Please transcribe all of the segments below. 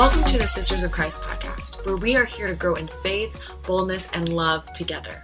Welcome to the Sisters of Christ podcast, where we are here to grow in faith, boldness, and love together.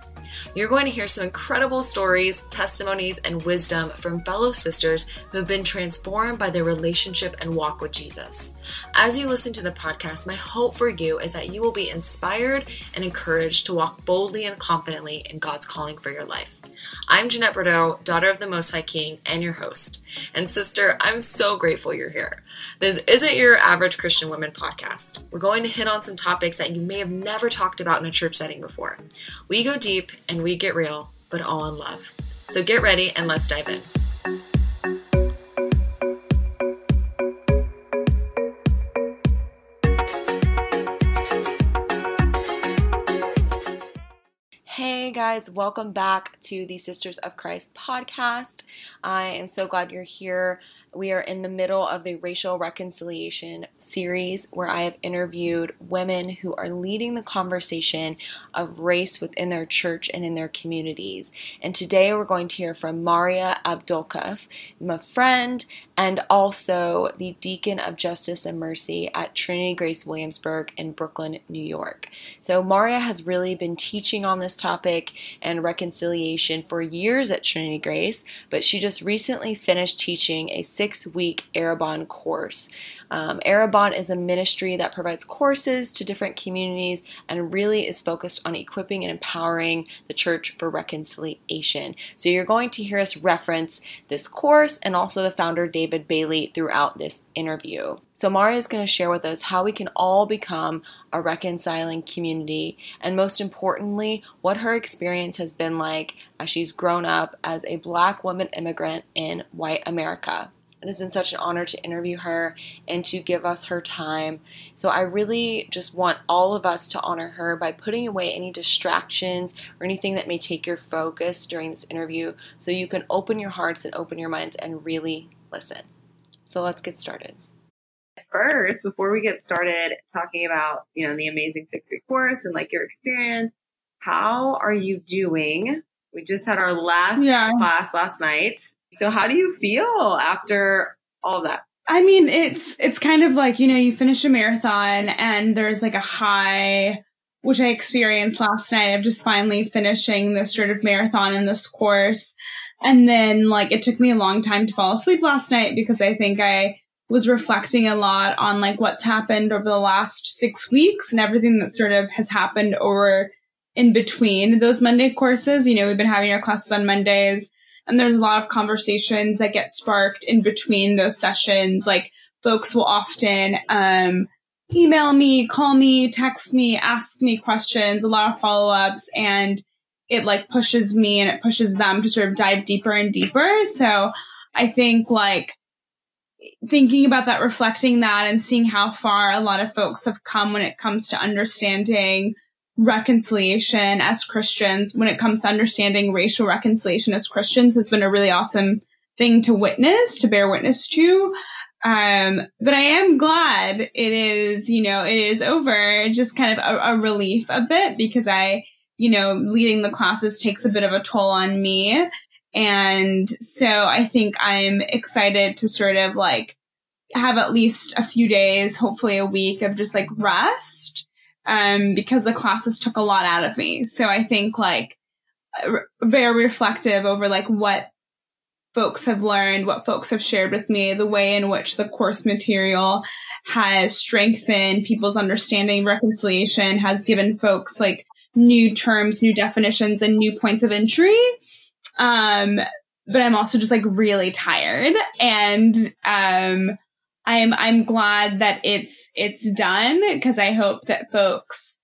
You're going to hear some incredible stories, testimonies, and wisdom from fellow sisters who have been transformed by their relationship and walk with Jesus. As you listen to the podcast, my hope for you is that you will be inspired and encouraged to walk boldly and confidently in God's calling for your life. I'm Jeanette Bordeaux, daughter of the Most High King, and your host. And sister, I'm so grateful you're here. This isn't your average Christian women podcast. We're going to hit on some topics that you may have never talked about in a church setting before. We go deep and we get real, but all in love. So get ready and let's dive in. Guys, welcome back to the Sisters of Christ podcast. I am so glad you're here. We are in the middle of the racial reconciliation series where I have interviewed women who are leading the conversation of race within their church and in their communities. And today we're going to hear from Maria Abdulkaf, my friend and also the Deacon of Justice and Mercy at Trinity Grace Williamsburg in Brooklyn, New York. So, Maria has really been teaching on this topic and reconciliation for years at Trinity Grace, but she just recently finished teaching a six week Arrabon course. Um, Arrabon is a ministry that provides courses to different communities and really is focused on equipping and empowering the church for reconciliation. So you're going to hear us reference this course and also the founder, David Bailey, throughout this interview. So Maria is going to share with us how we can all become a reconciling community and most importantly, what her experience has been like as she's grown up as a black woman immigrant in white America. It has been such an honor to interview her and to give us her time. So I really just want all of us to honor her by putting away any distractions or anything that may take your focus during this interview so you can open your hearts and open your minds and really listen. So let's get started. First, before we get started talking about, you know, the amazing six week course and like your experience, how are you doing? We just had our last yeah. class last night. So how do you feel after all that? I mean, it's it's kind of like, you know, you finish a marathon and there's like a high which I experienced last night of just finally finishing this sort of marathon in this course. And then like it took me a long time to fall asleep last night because I think I was reflecting a lot on like what's happened over the last six weeks and everything that sort of has happened over in between those Monday courses. You know, we've been having our classes on Mondays and there's a lot of conversations that get sparked in between those sessions. Like folks will often, um, email me, call me, text me, ask me questions, a lot of follow ups and it like pushes me and it pushes them to sort of dive deeper and deeper. So I think like thinking about that, reflecting that and seeing how far a lot of folks have come when it comes to understanding reconciliation as Christians when it comes to understanding racial reconciliation as Christians has been a really awesome thing to witness, to bear witness to. Um, but I am glad it is, you know, it is over, just kind of a, a relief a bit because I, you know, leading the classes takes a bit of a toll on me. And so I think I'm excited to sort of like have at least a few days, hopefully a week of just like rest um, because the classes took a lot out of me. So I think like very reflective over like what folks have learned, what folks have shared with me, the way in which the course material has strengthened people's understanding reconciliation, has given folks like new terms, new definitions, and new points of entry. Um, but I'm also just like really tired and, um, I'm I'm glad that it's it's done because I hope that folks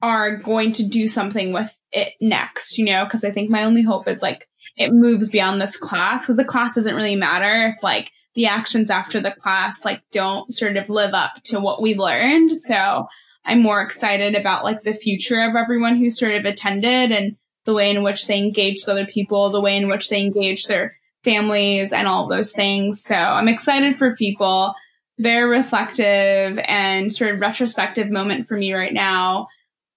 are going to do something with it next, you know, because I think my only hope is like it moves beyond this class because the class doesn't really matter if like the actions after the class like don't sort of live up to what we learned. So I'm more excited about like the future of everyone who sort of attended and the way in which they engage with other people, the way in which they engage their families and all those things. So I'm excited for people very reflective and sort of retrospective moment for me right now.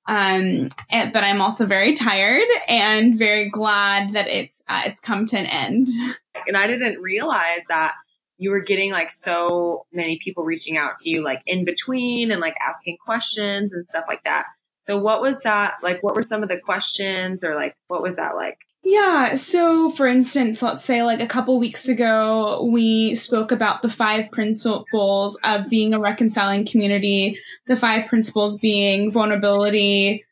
Um, and, but I'm also very tired and very glad that it's uh, it's come to an end. And I didn't realize that you were getting like so many people reaching out to you like in between and like asking questions and stuff like that. So what was that like? What were some of the questions or like what was that like? Yeah. So, for instance, let's say like a couple weeks ago, we spoke about the five principles of being a reconciling community. The five principles being vulnerability.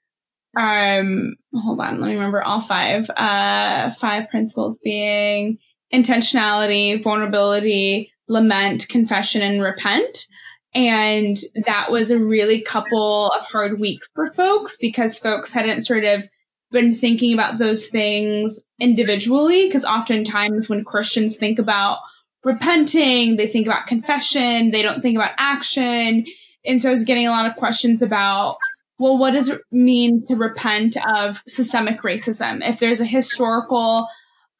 Um, hold on. Let me remember all five. Uh, five principles being intentionality, vulnerability, lament, confession, and repent. And that was a really couple of hard weeks for folks because folks hadn't sort of been thinking about those things individually. Because oftentimes when Christians think about repenting, they think about confession, they don't think about action. And so I was getting a lot of questions about, well, what does it mean to repent of systemic racism? If there's a historical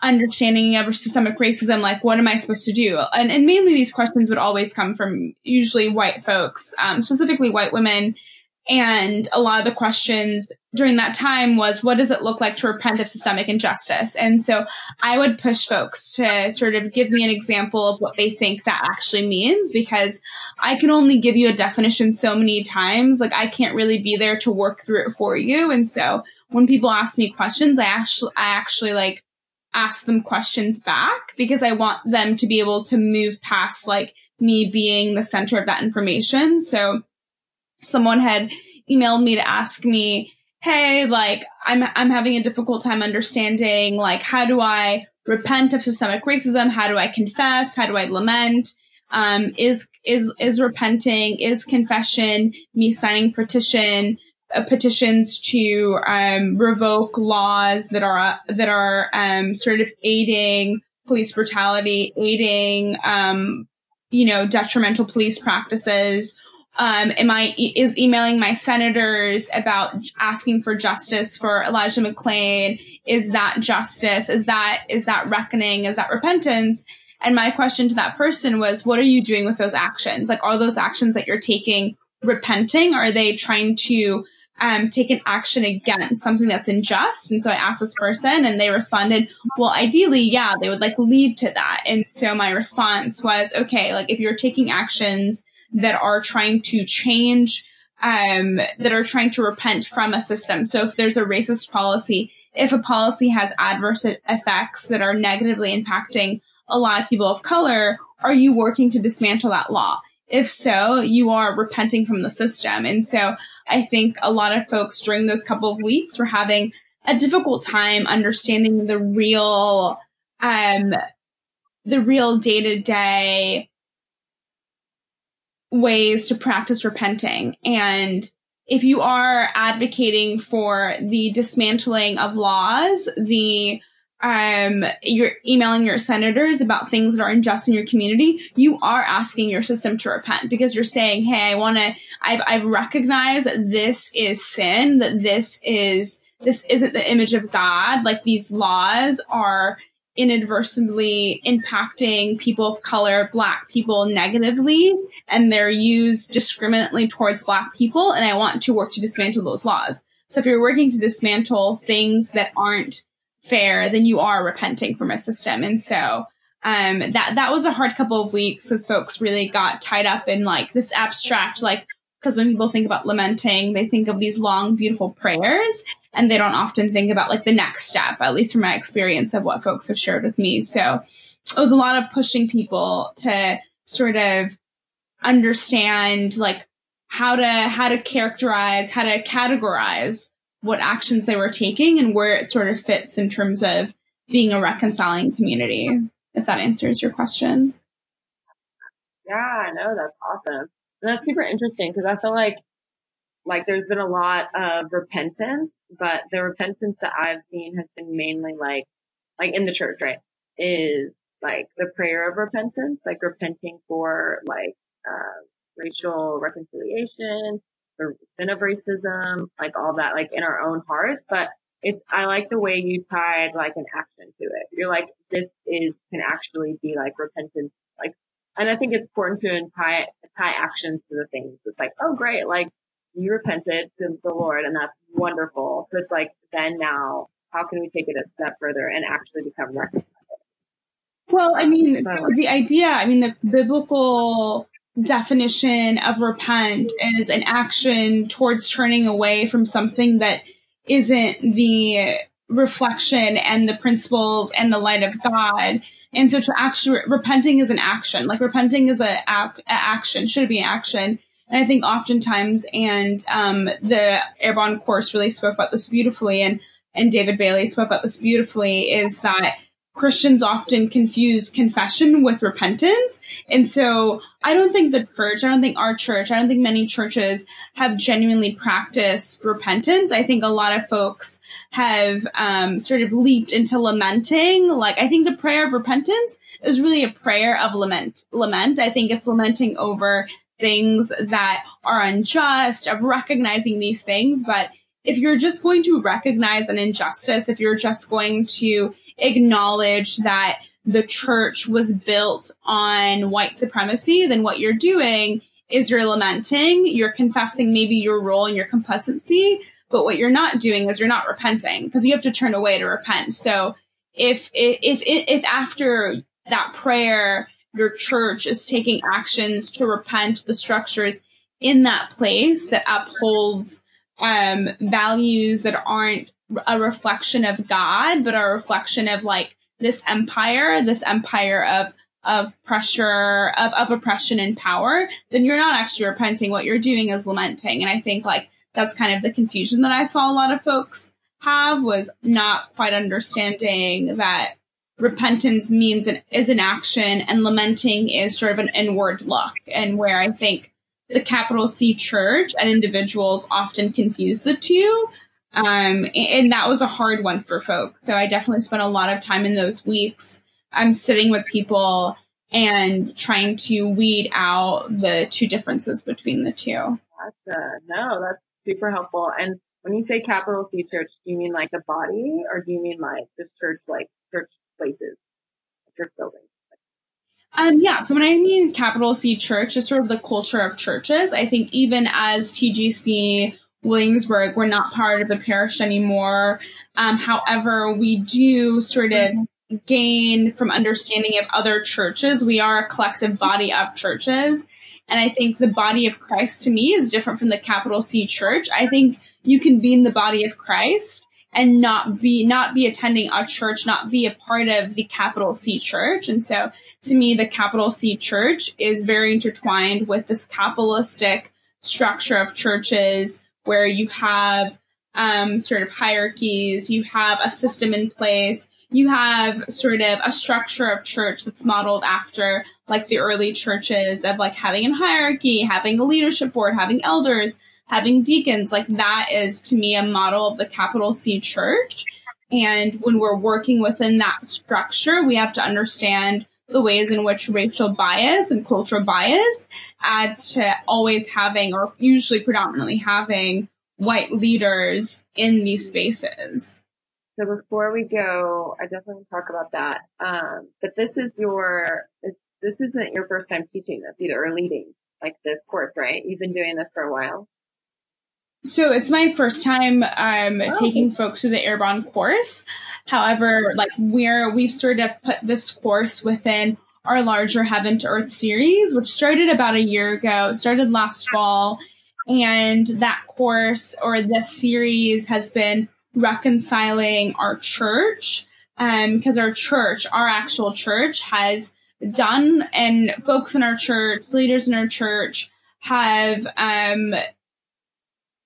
understanding of systemic racism, like what am I supposed to do? And, and mainly these questions would always come from usually white folks, um, specifically white women. And a lot of the questions during that time was, what does it look like to repent of systemic injustice? And so I would push folks to sort of give me an example of what they think that actually means because I can only give you a definition so many times. Like I can't really be there to work through it for you. And so when people ask me questions, I actually, I actually like ask them questions back because I want them to be able to move past like me being the center of that information. So someone had emailed me to ask me, Hey, like I'm, I'm having a difficult time understanding, like, how do I repent of systemic racism? How do I confess? How do I lament? Um, is, is, is repenting, is confession, me signing petition, petitions to um, revoke laws that are uh, that are um, sort of aiding police brutality, aiding um, you know detrimental police practices. Um, am I is emailing my senators about asking for justice for Elijah McClain? Is that justice? Is that is that reckoning? Is that repentance? And my question to that person was, what are you doing with those actions? Like, are those actions that you're taking repenting? Are they trying to um, take an action against something that's unjust. And so I asked this person and they responded, well, ideally, yeah, they would like lead to that. And so my response was, okay, like if you're taking actions that are trying to change, um, that are trying to repent from a system. So if there's a racist policy, if a policy has adverse effects that are negatively impacting a lot of people of color, are you working to dismantle that law? If so, you are repenting from the system. And so I think a lot of folks during those couple of weeks were having a difficult time understanding the real, um, the real day to day ways to practice repenting. And if you are advocating for the dismantling of laws, the um, you're emailing your senators about things that are unjust in your community, you are asking your system to repent because you're saying, Hey, I want to, I've, I've recognized that this is sin, that this is, this isn't the image of God. Like these laws are inadvertently impacting people of color, black people negatively, and they're used discriminately towards black people. And I want to work to dismantle those laws. So if you're working to dismantle things that aren't fair, then you are repenting from a system. And so um, that that was a hard couple of weeks as folks really got tied up in like this abstract, like because when people think about lamenting, they think of these long, beautiful prayers, and they don't often think about like the next step. At least from my experience of what folks have shared with me. So it was a lot of pushing people to sort of understand like how to how to characterize, how to categorize what actions they were taking and where it sort of fits in terms of being a reconciling community, if that answers your question. Yeah, no, that's awesome. And that's super interesting because I feel like like there's been a lot of repentance, but the repentance that I've seen has been mainly like like in the church, right? Is like the prayer of repentance, like repenting for like uh, racial reconciliation, the sin of racism, like all that, like in our own hearts. But it's, I like the way you tied like an action to it. You're like, this is, can actually be like repentance. Like, and I think it's important to tie, tie actions to the things. It's like, oh, great. Like you repented to the Lord and that's wonderful. So it's like, then now how can we take it a step further and actually become reconciled? Well, I mean, so the idea, I mean, the biblical definition of repent is an action towards turning away from something that isn't the reflection and the principles and the light of God. And so to actually repenting is an action, like repenting is a, a, action, should be an action. And I think oftentimes, and um, the Arrabon course really spoke about this beautifully, and and David Bailey spoke about this beautifully, is that Christians often confuse confession with repentance. And so I don't think the church, I don't think our church, I don't think many churches have genuinely practiced repentance. I think a lot of folks have um, sort of leaped into lamenting. Like I think the prayer of repentance is really a prayer of lament. Lament. I think it's lamenting over things that are unjust, of recognizing these things, but if you're just going to recognize an injustice, if you're just going to acknowledge that the church was built on white supremacy, then what you're doing is you're lamenting, you're confessing maybe your role and your complicity, but what you're not doing is you're not repenting because you have to turn away to repent. So if, if, if, if after that prayer, your church is taking actions to repent the structures in that place that upholds um, values that aren't a reflection of God, but a reflection of like this empire, this empire of of pressure, of, of oppression and power, then you're not actually repenting. What you're doing is lamenting. And I think like that's kind of the confusion that I saw a lot of folks have was not quite understanding that repentance means an, is an action and lamenting is sort of an inward look and where I think the capital C church and individuals often confuse the two. Um, and that was a hard one for folks. So I definitely spent a lot of time in those weeks. I'm sitting with people and trying to weed out the two differences between the two. Gotcha. No, that's super helpful. And when you say capital C church, do you mean like the body or do you mean like this church, like church places, church buildings? Um, yeah, so when I mean capital C church, it's sort of the culture of churches. I think even as TGC Williamsburg, we're not part of the parish anymore. Um, however, we do sort of gain from understanding of other churches. We are a collective body of churches. And I think the body of Christ to me is different from the capital C church. I think you can be in the body of Christ and not be not be attending a church, not be a part of the capital C church. And so to me, the capital C church is very intertwined with this capitalistic structure of churches where you have um, sort of hierarchies, you have a system in place, you have sort of a structure of church that's modeled after like the early churches of like having a hierarchy, having a leadership board, having elders, having deacons, like that is to me a model of the capital C church. And when we're working within that structure, we have to understand the ways in which racial bias and cultural bias adds to always having, or usually predominantly having, white leaders in these spaces. So before we go, I definitely want to talk about that. Um, but this is your, this isn't your first time teaching this either or leading like this course, right? You've been doing this for a while. So it's my first time um, oh. taking folks through the Arrabon course. However, like we're we've sort of put this course within our larger Heaven to Earth series, which started about a year ago. It started last fall, and that course or this series has been reconciling our church, because um, our church, our actual church, has done, and folks in our church, leaders in our church, have um,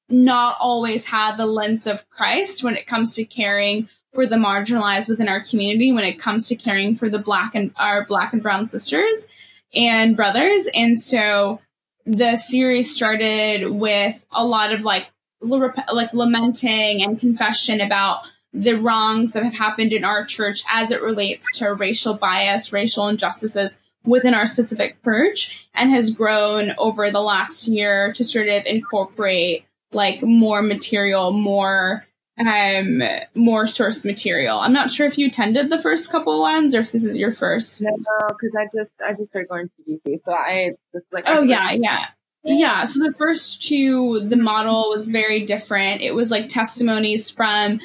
not always had the lens of Christ when it comes to caring for the marginalized within our community, when it comes to caring for the black and our black and brown sisters and brothers. And so the series started with a lot of like like lamenting and confession about the wrongs that have happened in our church as it relates to racial bias, racial injustices within our specific church, and has grown over the last year to sort of incorporate like more material, more um more source material. I'm not sure if you attended the first couple ones or if this is your first. No, because I just I just started going to DC, so I just like. Oh yeah, yeah. Yeah, so the first two, the model was very different. It was like testimonies from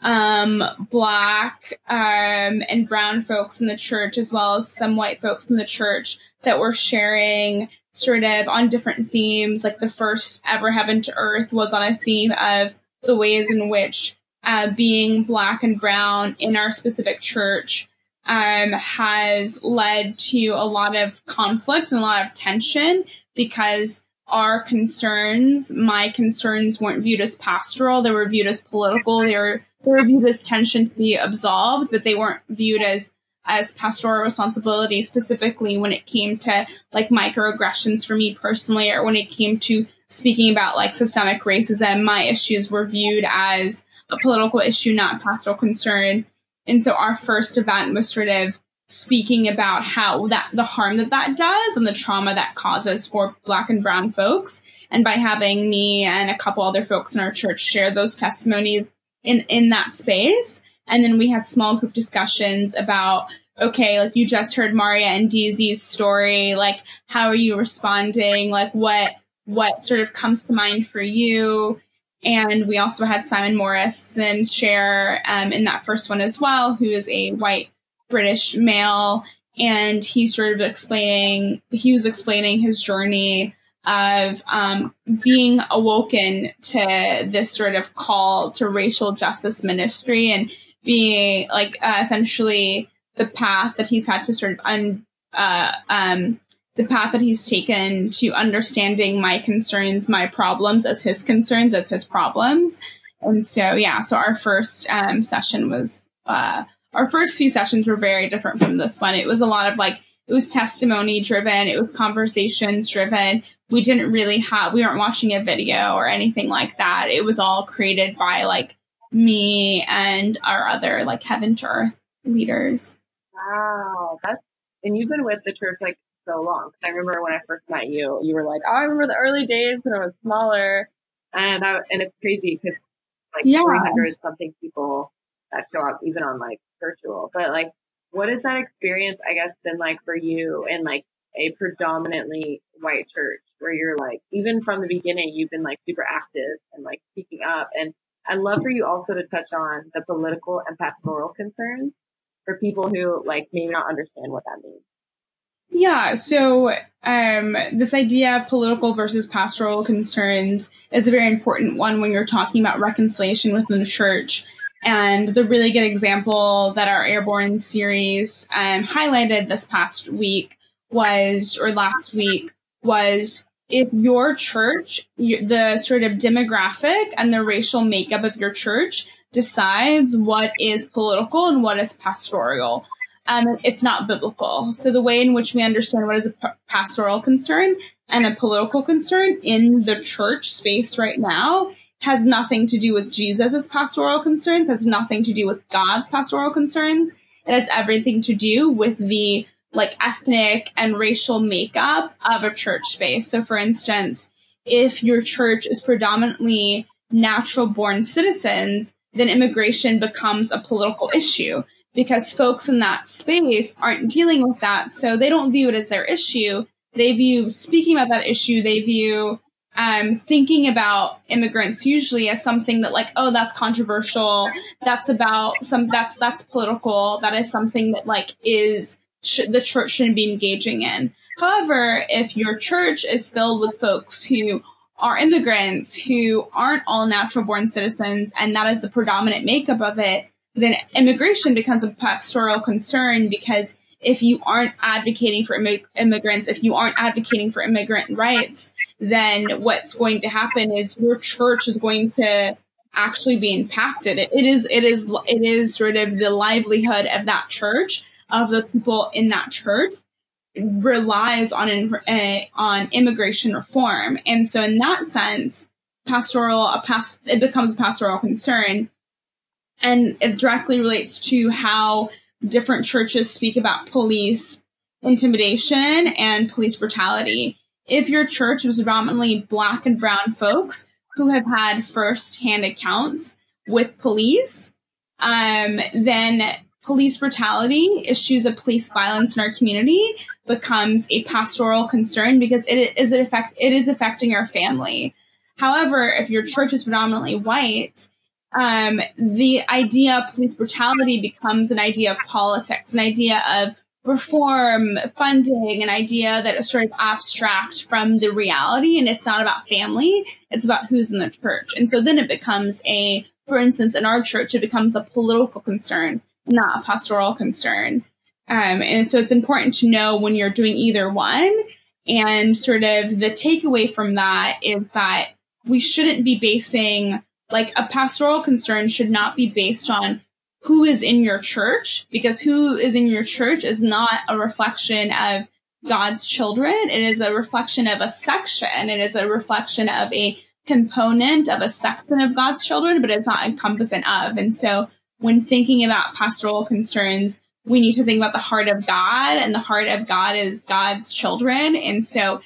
um, black um, and brown folks in the church, as well as some white folks in the church that were sharing sort of on different themes. Like the first ever Heaven to Earth was on a theme of the ways in which uh, being black and brown in our specific church um, has led to a lot of conflict and a lot of tension because our concerns, my concerns, weren't viewed as pastoral; they were viewed as political. They were they were viewed as tension to be absolved, but they weren't viewed as as pastoral responsibility specifically when it came to like microaggressions for me personally or when it came to speaking about like systemic racism. My issues were viewed as a political issue not pastoral concern. And so our first event was sort of speaking about how that the harm that that does and the trauma that causes for black and brown folks. And by having me and a couple other folks in our church share those testimonies in in that space. And then we had small group discussions about okay like you just heard maria and DZ's story. Like how are you responding? Like what what sort of comes to mind for you? And we also had simon morrison share um, in that first one as well who is a white british male and he's sort of explaining he was explaining his journey of um, being awoken to this sort of call to racial justice ministry and being like uh, essentially the path that he's had to sort of un, uh, um, the path that he's taken to understanding my concerns, my problems as his concerns, as his problems. And so, yeah, so our first um, session was, uh, our first few sessions were very different from this one. It was a lot of like, it was testimony driven, it was conversations driven we didn't really have we weren't watching a video or anything like that. It was all created by like me and our other like heaven to earth leaders. Wow, that's and you've been with the church like so long. I remember when I first met you, you were like, "Oh, I remember the early days when I was smaller," and I, and it's crazy because like yeah. 300 something people that show up even on like virtual. But like, what has that experience, I guess, been like for you in like a predominantly white church where you're like, even from the beginning, you've been like super active and like speaking up. And I'd love for you also to touch on the political and pastoral concerns for people who like maybe not understand what that means. Yeah, so um, this idea of political versus pastoral concerns is a very important one when you're talking about reconciliation within the church. And the really good example that our Arrabon series um, highlighted this past week was, or last week, was if your church, the sort of demographic and the racial makeup of your church decides what is political and what is pastoral. Um, it's not biblical. So the way in which we understand what is a pastoral concern and a political concern in the church space right now has nothing to do with Jesus' pastoral concerns, has nothing to do with God's pastoral concerns. It has everything to do with the like ethnic and racial makeup of a church space. So, for instance, if your church is predominantly natural born citizens, then immigration becomes a political issue because folks in that space aren't dealing with that. So they don't view it as their issue. They view speaking about that issue, they view um, thinking about immigrants usually as something that like, oh, that's controversial. That's about some, that's, that's political. That is something that like is sh- the church shouldn't be engaging in. However, if your church is filled with folks who are immigrants who aren't all natural born citizens and that is the predominant makeup of it, then immigration becomes a pastoral concern because if you aren't advocating for immig- immigrants, if you aren't advocating for immigrant rights, then what's going to happen is your church is going to actually be impacted. it, it is, it is, it is sort of the livelihood of that church of the people in that church relies on uh, on immigration reform, and so in that sense, pastoral a past it becomes a pastoral concern, and it directly relates to how different churches speak about police intimidation and police brutality. If your church was predominantly black and brown folks who have had first-hand accounts with police, um, then police brutality, issues of police violence in our community becomes a pastoral concern because it is it affect it is affecting our family. However, if your church is predominantly white um, the idea of police brutality becomes an idea of politics, an idea of reform, funding, an idea that is sort of abstract from the reality. And it's not about family. It's about who's in the church. And so then it becomes a, for instance, in our church, it becomes a political concern, not a pastoral concern. Um, and so it's important to know when you're doing either one. And sort of the takeaway from that is that we shouldn't be basing like a pastoral concern should not be based on who is in your church because who is in your church is not a reflection of God's children. It is a reflection of a section. It is a reflection of a component of a section of God's children, but it's not encompassing of. And so when thinking about pastoral concerns, we need to think about the heart of God and the heart of God is God's children. And so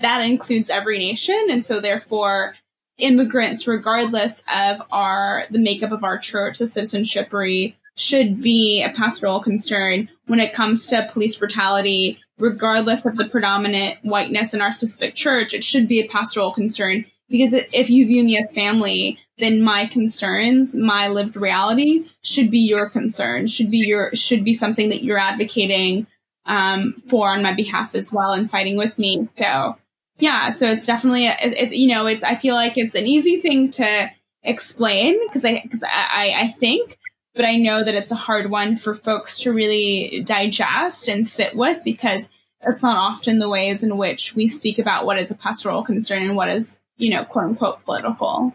that includes every nation. And so therefore immigrants, regardless of our the makeup of our church, the citizenshipery, should be a pastoral concern when it comes to police brutality, regardless of the predominant whiteness in our specific church. It should be a pastoral concern because if you view me as family, then my concerns, my lived reality, should be your concern. Should be your should be something that you're advocating um, for on my behalf as well and fighting with me. So yeah, so it's definitely it's you know it's I feel like it's an easy thing to explain because I because I I think, but I know that it's a hard one for folks to really digest and sit with because it's not often the ways in which we speak about what is a pastoral concern and what is you know quote unquote political.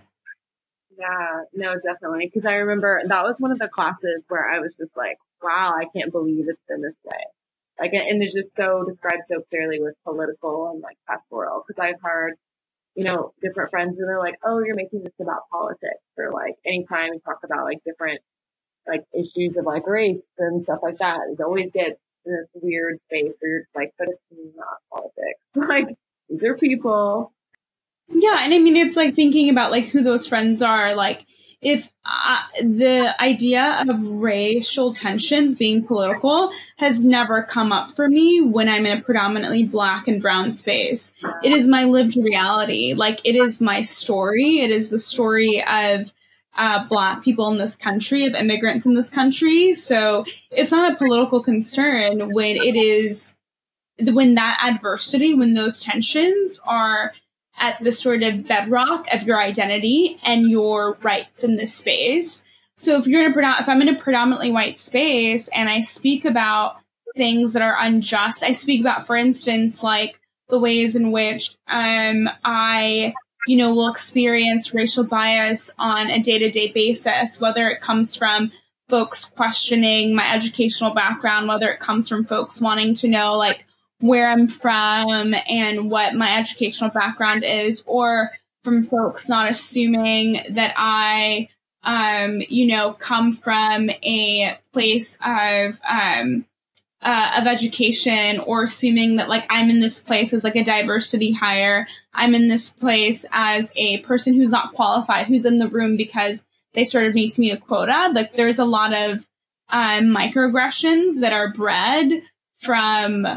Yeah, no, definitely. Because I remember that was one of the classes where I was just like, wow, I can't believe it's been this way. Like, and it's just so described so clearly with political and like pastoral. Cause I've heard, you know, different friends who are like, oh, you're making this about politics or like anytime you talk about like different like issues of like race and stuff like that, it always gets in this weird space where you're just like, but it's not politics. like, these are people. Yeah. And I mean, it's like thinking about like who those friends are. Like, if uh, the idea of racial tensions being political has never come up for me when I'm in a predominantly black and brown space. It is my lived reality. Like it is my story. It is the story of uh, black people in this country, of immigrants in this country. So it's not a political concern when it is when that adversity, when those tensions are at the sort of bedrock of your identity and your rights in this space. So if you're in a if I'm in a predominantly white space and I speak about things that are unjust, I speak about, for instance, like the ways in which um, I, you know, will experience racial bias on a day to day basis, whether it comes from folks questioning my educational background, whether it comes from folks wanting to know, like, where I'm from and what my educational background is, or from folks not assuming that I, um, you know, come from a place of, um, uh, of education or assuming that like I'm in this place as like a diversity hire. I'm in this place as a person who's not qualified, who's in the room because they sort of need to meet a quota. Like there's a lot of um, microaggressions that are bred from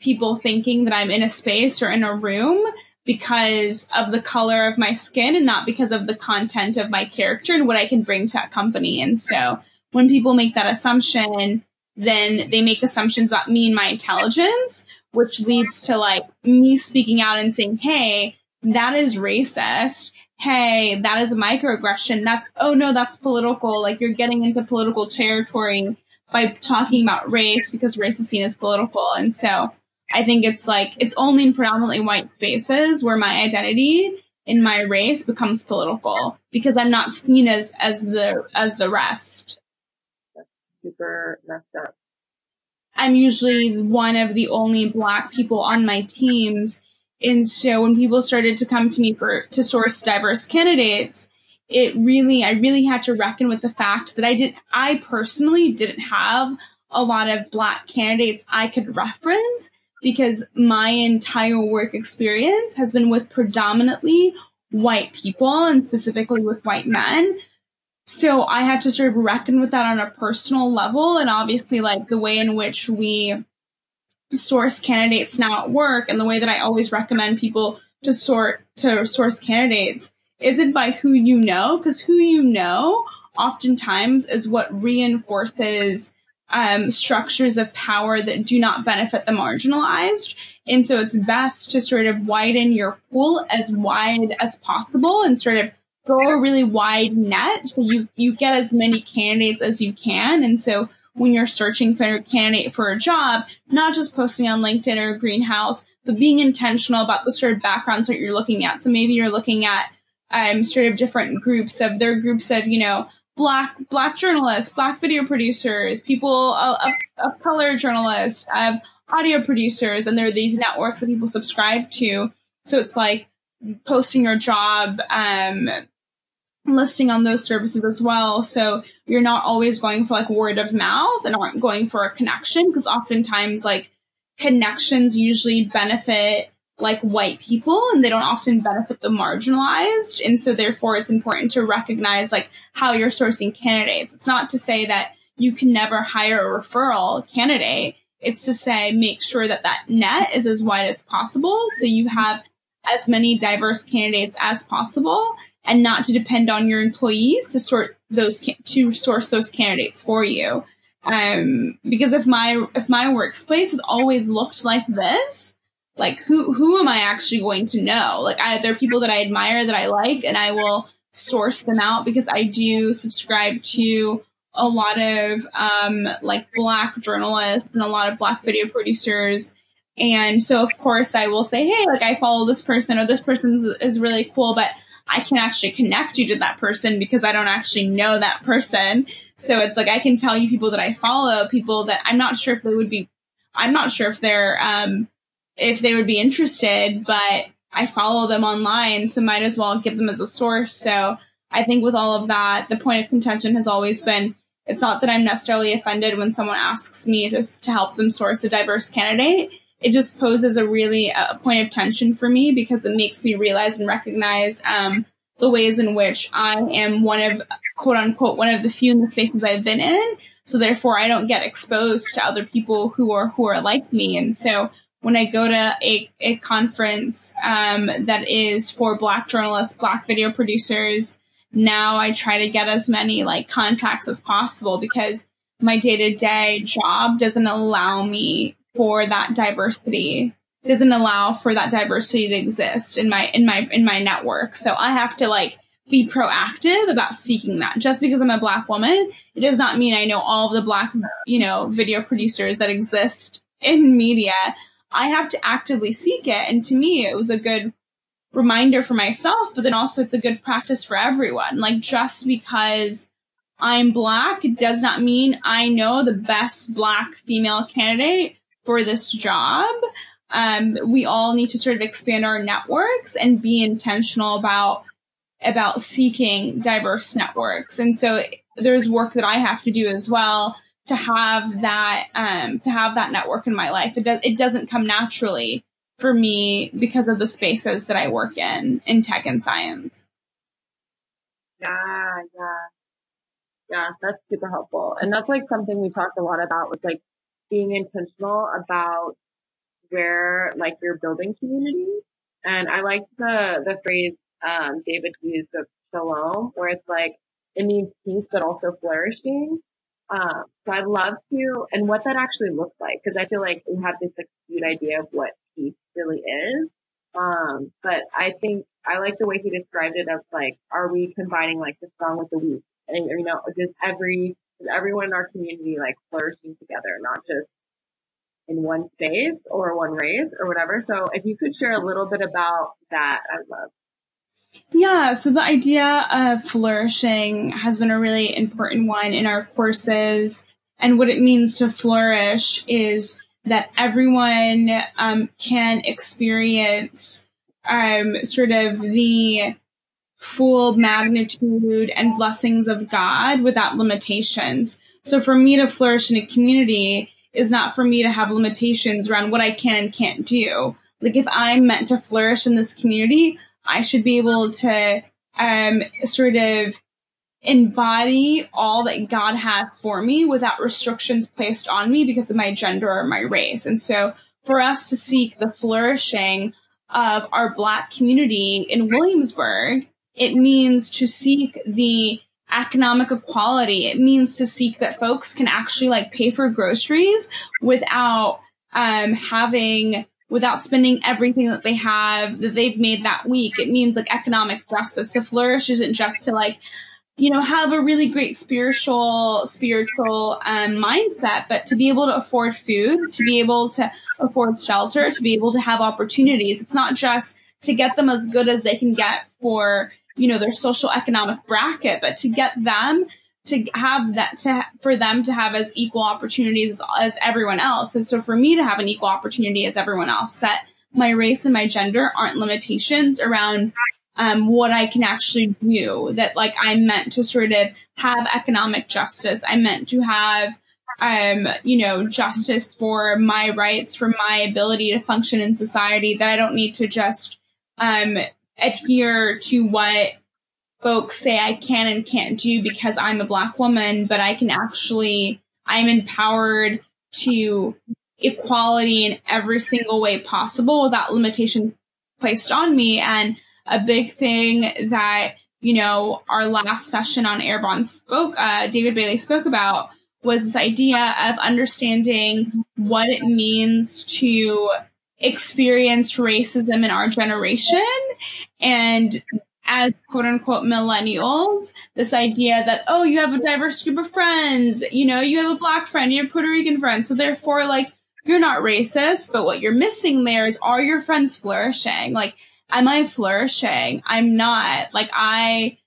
people thinking that I'm in a space or in a room because of the color of my skin and not because of the content of my character and what I can bring to a company. And so when people make that assumption, then they make assumptions about me and my intelligence, which leads to like me speaking out and saying, Hey, that is racist. Hey, that is a microaggression. That's, oh no, that's political. Like you're getting into political territory by talking about race because race is seen as political. And so I think it's like it's only in predominantly white spaces where my identity in my race becomes political because I'm not seen as as the as the rest. That's super messed up. I'm usually one of the only black people on my teams. And so when people started to come to me for to source diverse candidates, it really I really had to reckon with the fact that I didn't I personally didn't have a lot of black candidates I could reference because my entire work experience has been with predominantly white people and specifically with white men. So I had to sort of reckon with that on a personal level and obviously like the way in which we source candidates now at work and the way that I always recommend people to sort to source candidates isn't by who you know, because who you know oftentimes is what reinforces um, structures of power that do not benefit the marginalized. And so it's best to sort of widen your pool as wide as possible and sort of throw a really wide net so you, you get as many candidates as you can. And so when you're searching for a candidate for a job, not just posting on LinkedIn or Greenhouse, but being intentional about the sort of backgrounds that you're looking at. So maybe you're looking at um, sort of different groups of their groups of, you know, black black journalists, black video producers, people of, of color journalists, of audio producers, and there are these networks that people subscribe to. So it's like posting your job um, listing on those services as well. So you're not always going for like word of mouth and aren't going for a connection because oftentimes like connections usually benefit like white people and they don't often benefit the marginalized. And so therefore it's important to recognize like how you're sourcing candidates. It's not to say that you can never hire a referral candidate. It's to say make sure that that net is as wide as possible. So you have as many diverse candidates as possible and not to depend on your employees to sort those to source those candidates for you. Um, because if my if my workplace has always looked like this, like who who am I actually going to know? Like I there are people that I admire that I like, and I will source them out because I do subscribe to a lot of um, like black journalists and a lot of black video producers. And so, of course, I will say, hey, like I follow this person or this person is, really cool, but I can actually connect you to that person because I don't actually know that person. So it's like I can tell you people that I follow, people that I'm not sure if they would be, I'm not sure if they're, um, if they would be interested, but I follow them online, so might as well give them as a source. So I think with all of that, the point of contention has always been it's not that I'm necessarily offended when someone asks me just to help them source a diverse candidate it just poses a really a point of tension for me because it makes me realize and recognize um, the ways in which I am one of quote unquote one of the few in the spaces I've been in. So therefore, I don't get exposed to other people who are who are like me. And so when I go to a, a conference um, that is for Black journalists, Black video producers, now I try to get as many like contacts as possible because my day to day job doesn't allow me for that diversity it doesn't allow for that diversity to exist in my in my in my network. So i have to like be proactive about seeking that. Just because i'm a black woman it does not mean i know all of the black you know video producers that exist in media i have to actively seek it and to me it was a good reminder for myself but then also it's a good practice for everyone like just because i'm black does not mean i know the best black female candidate for this job. Um, we all need to sort of expand our networks and be intentional about about seeking diverse networks. And so there's work that I have to do as well to have that um, to have that network in my life. It does it doesn't come naturally for me because of the spaces that I work in in tech and science. Yeah, yeah. Yeah, that's super helpful. And that's like something we talked a lot about with like being intentional about where like you're building community. And I liked the, the phrase, um, David used of shalom, where it's like, it means peace, but also flourishing. Um, so I'd love to, and what that actually looks like, because I feel like we have this like skewed idea of what peace really is. Um, but I think I like the way he described it of like, are we combining like the strong with the weak? And, you know, does every everyone in our community like flourishing together, not just in one space or one race or whatever. So if you could share a little bit about that, I'd love. Yeah, so the idea of flourishing has been a really important one in our courses. And what it means to flourish is that everyone um, can experience um, sort of the full magnitude and blessings of God without limitations. So for me to flourish in a community is not for me to have limitations around what I can and can't do. Like if I'm meant to flourish in this community, I should be able to um, sort of embody all that God has for me without restrictions placed on me because of my gender or my race. And so for us to seek the flourishing of our black community in Williamsburg, It means to seek the economic equality. It means to seek that folks can actually like pay for groceries without um, having without spending everything that they have that they've made that week. It means like economic justice. To flourish isn't just to like, you know, have a really great spiritual, spiritual um, mindset, but to be able to afford food, to be able to afford shelter, to be able to have opportunities. It's not just to get them as good as they can get for, you know, their social economic bracket, but to get them to have that to for them to have as equal opportunities as, as everyone else. And so for me to have an equal opportunity as everyone else, that my race and my gender aren't limitations around um, what I can actually do. That like I'm meant to sort of have economic justice. I'm meant to have um, you know, justice for my rights, for my ability to function in society, that I don't need to just um, adhere to what folks say I can and can't do because I'm a black woman, but I can actually, I'm empowered to equality in every single way possible without limitations placed on me. And a big thing that, you know, our last session on Arrabon spoke, uh, David Bailey spoke about was this idea of understanding what it means to experience racism in our generation and as quote unquote millennials, this idea that, oh, you have a diverse group of friends, you know, you have a black friend, you have a Puerto Rican friends. So therefore, like, you're not racist, but what you're missing there is are your friends flourishing? Like, am I flourishing? I'm not. Like, I,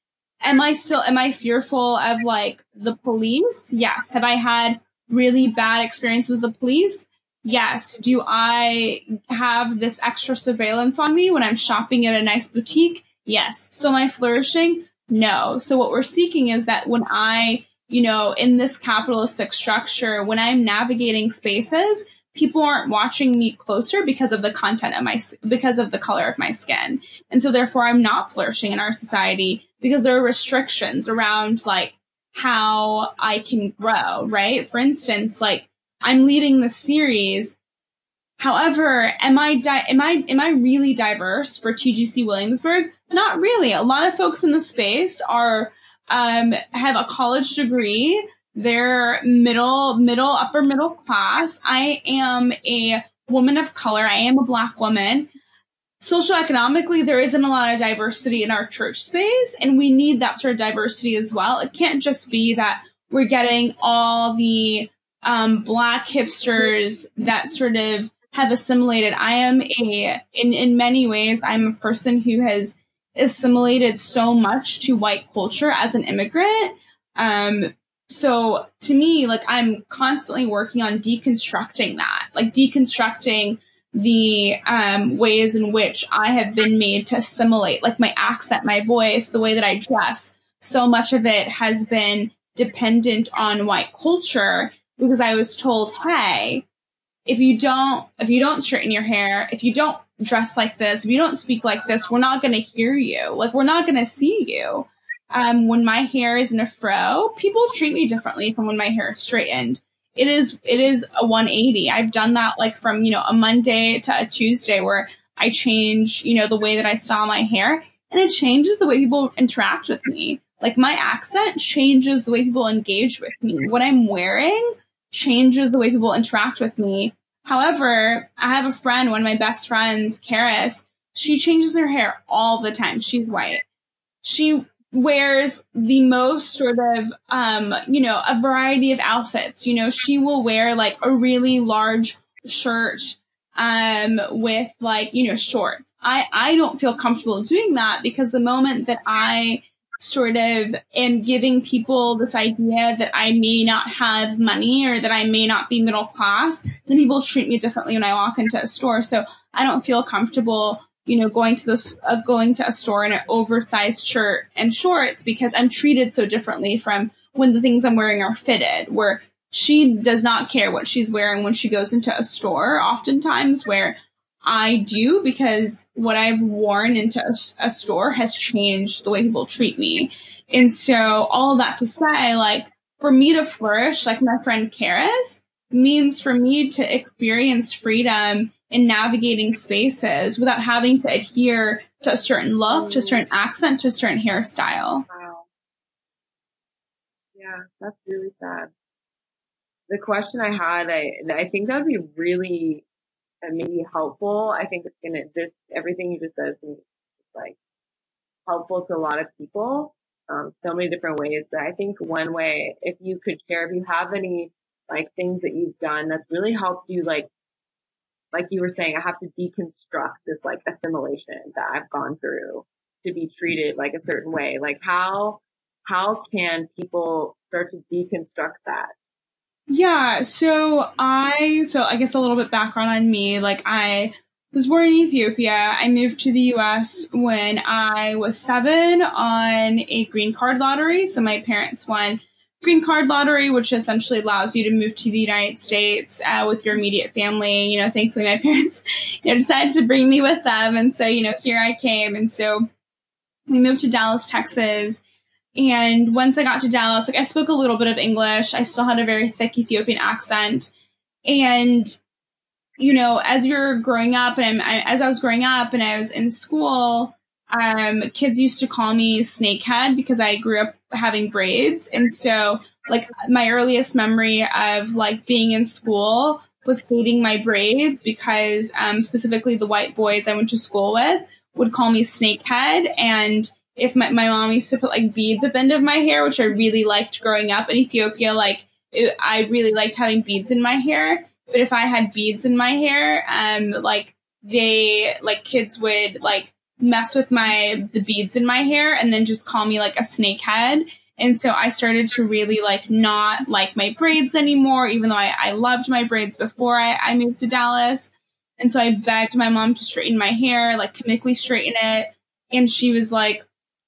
am I still, am I fearful of like the police? Yes. Have I had really bad experience with the police? Yes. Do I have this extra surveillance on me when I'm shopping at a nice boutique? Yes. So am I flourishing? No. So what we're seeking is that when I, you know, in this capitalistic structure, when I'm navigating spaces, people aren't watching me closer because of the content of my, because of the color of my skin. And so therefore I'm not flourishing in our society because there are restrictions around like how I can grow, right? For instance, like I'm leading the series However, am I di- am I am I really diverse for TGC Williamsburg? Not really. A lot of folks in the space are um, have a college degree. They're middle middle upper middle class. I am a woman of color. I am a black woman. Socioeconomically, there isn't a lot of diversity in our church space, and we need that sort of diversity as well. It can't just be that we're getting all the um, black hipsters that sort of have assimilated. I am a, in, in many ways, I'm a person who has assimilated so much to white culture as an immigrant. Um, so to me, like I'm constantly working on deconstructing that, like deconstructing the um, ways in which I have been made to assimilate, like my accent, my voice, the way that I dress. So much of it has been dependent on white culture because I was told, hey, if you don't if you don't straighten your hair if you don't dress like this if you don't speak like this we're not going to hear you. Like we're not going to see you. Um, when my hair is in a fro people treat me differently from when my hair is straightened. It is it is a 180 i've done that like from you know a monday to a tuesday where i change you know the way that i style my hair and it changes the way people interact with me. Like my accent changes the way people engage with me. What i'm wearing changes the way people interact with me. However, I have a friend, one of my best friends, Karis, she changes her hair all the time. She's white. She wears the most sort of, um, you know, a variety of outfits. You know, she will wear like a really large shirt, um, with like, you know, shorts. I, I don't feel comfortable doing that because the moment that I sort of am giving people this idea that I may not have money or that I may not be middle class, then people treat me differently when I walk into a store. So I don't feel comfortable, you know, going to this, uh, going to a store in an oversized shirt and shorts because I'm treated so differently from when the things I'm wearing are fitted, where she does not care what she's wearing when she goes into a store, oftentimes where I do because what I've worn into a, a, store has changed the way people treat me. And so all that to say, like, for me to flourish, like my friend Karis, means for me to experience freedom in navigating spaces without having to adhere to a certain look, to a certain mm. accent, to a certain hairstyle. Wow. Yeah, that's really sad. The question I had, I I think that'd be really maybe helpful. I think it's gonna this everything you just said is like helpful to a lot of people, um, so many different ways. But I think one way, if you could share, if you have any like things that you've done that's really helped you like like you were saying, I have to deconstruct this like assimilation that I've gone through to be treated like a certain way. Like how, how can people start to deconstruct that? Yeah. So I, so I guess a little bit background on me. Like I was born in Ethiopia. I moved to the US when I was seven on a green card lottery. So my parents won green card lottery, which essentially allows you to move to the United States uh, with your immediate family. You know, thankfully my parents, you know, decided to bring me with them, and so you know, here I came, and so we moved to Dallas, Texas. And once I got to Dallas, like I spoke a little bit of English. I still had a very thick Ethiopian accent, and you know, as you're growing up, and I, as I was growing up, and I was in school um, kids used to call me snakehead because I grew up having braids. And so, like, my earliest memory of like being in school was hating my braids because, um, specifically the white boys I went to school with would call me snakehead. And if my, my mom used to put like beads at the end of my hair, which I really liked growing up in Ethiopia, like, it, I really liked having beads in my hair. But if I had beads in my hair, um, like, they, like, kids would, like, mess with my the beads in my hair and then just call me like a snakehead. And so I started to really like not like my braids anymore, even though I, I loved my braids before I, I moved to Dallas. And so I begged my mom to straighten my hair, like chemically straighten it. And she was like,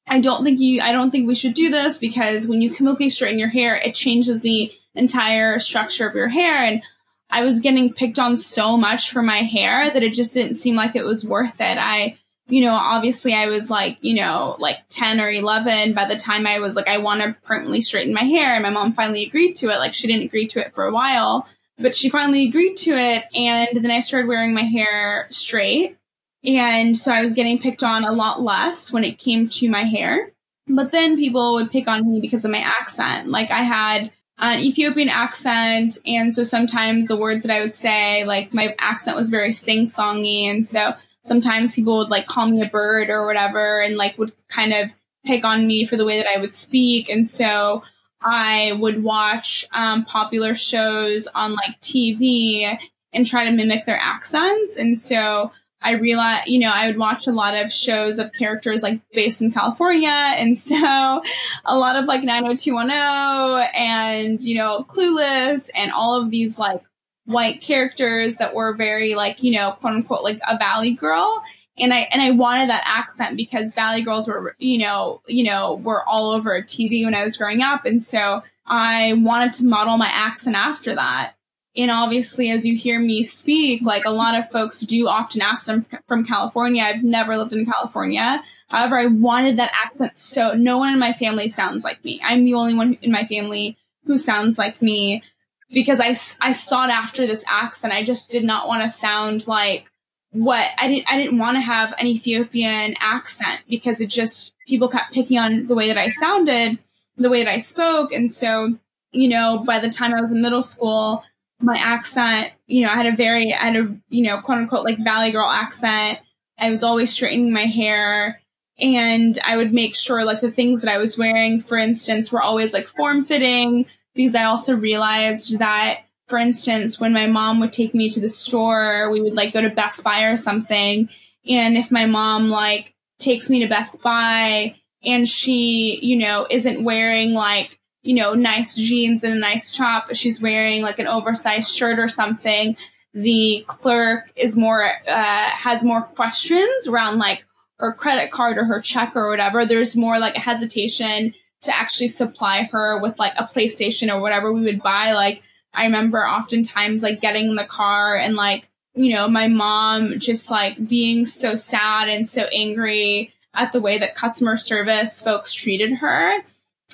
I don't think you, I don't think we should do this because when you chemically straighten your hair, it changes the entire structure of your hair. And I was getting picked on so much for my hair that it just didn't seem like it was worth it. I, you know, obviously I was like, you know, like 10 or 11 by the time I was like, I want to permanently straighten my hair. And my mom finally agreed to it. Like she didn't agree to it for a while, but she finally agreed to it. And then I started wearing my hair straight. And so I was getting picked on a lot less when it came to my hair. But then people would pick on me because of my accent. Like I had an Ethiopian accent. And so sometimes the words that I would say, like my accent was very sing songy. And so sometimes people would like call me a bird or whatever and like would kind of pick on me for the way that I would speak. And so I would watch um, popular shows on like TV and try to mimic their accents. And so I realized, you know, I would watch a lot of shows of characters like based in California. And so a lot of like 90210 and, you know, Clueless and all of these like white characters that were very like, you know, quote unquote, like a valley girl. And I, and I wanted that accent because valley girls were, you know, you know, were all over TV when I was growing up. And so I wanted to model my accent after that. And obviously, as you hear me speak, like a lot of folks do often ask them from California. I've never lived in California. However, I wanted that accent so no one in my family sounds like me. I'm the only one in my family who sounds like me because I, I sought after this accent. I just did not want to sound like what I didn't, I didn't want to have an Ethiopian accent because it just, people kept picking on the way that I sounded, the way that I spoke. And so, you know, by the time I was in middle school, my accent, you know, I had a very, I had a, you know, quote unquote, like Valley Girl accent. I was always straightening my hair and I would make sure like the things that I was wearing, for instance, were always like form fitting because I also realized that, for instance, when my mom would take me to the store, we would like go to Best Buy or something. And if my mom like takes me to Best Buy and she, you know, isn't wearing like, you know, nice jeans and a nice top, she's wearing like an oversized shirt or something, the clerk is more, uh, has more questions around like her credit card or her check or whatever. There's more like a hesitation to actually supply her with like a PlayStation or whatever we would buy. Like I remember oftentimes like getting in the car and like, you know, my mom just like being so sad and so angry at the way that customer service folks treated her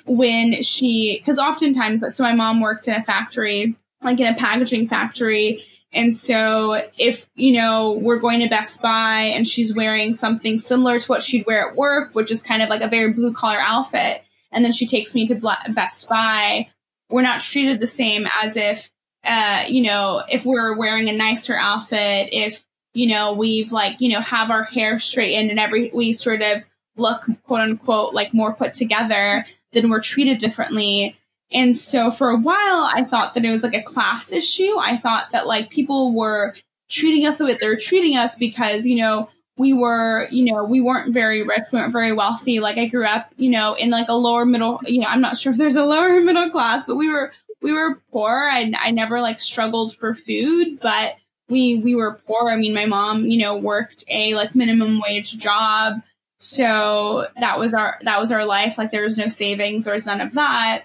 when she, cause oftentimes, so my mom worked in a factory, like in a packaging factory, And so if, you know, we're going to Best Buy and she's wearing something similar to what she'd wear at work, which is kind of like a very blue collar outfit, and then she takes me to Best Buy, we're not treated the same as if, uh, you know, if we're wearing a nicer outfit, if, you know, we've like, you know, have our hair straightened and every, we sort of look quote unquote like more put together, then we're treated differently. And so for a while, I thought that it was like a class issue. I thought that like people were treating us the way they're treating us because, you know, we were, you know, we weren't very rich, we weren't very wealthy. Like I grew up, you know, in like a lower middle, you know, I'm not sure if there's a lower middle class, but we were, we were poor. I, I never like struggled for food, but we, we were poor. I mean, my mom, you know, worked a like minimum wage job. So that was our, that was our life. Like there was no savings, there was none of that.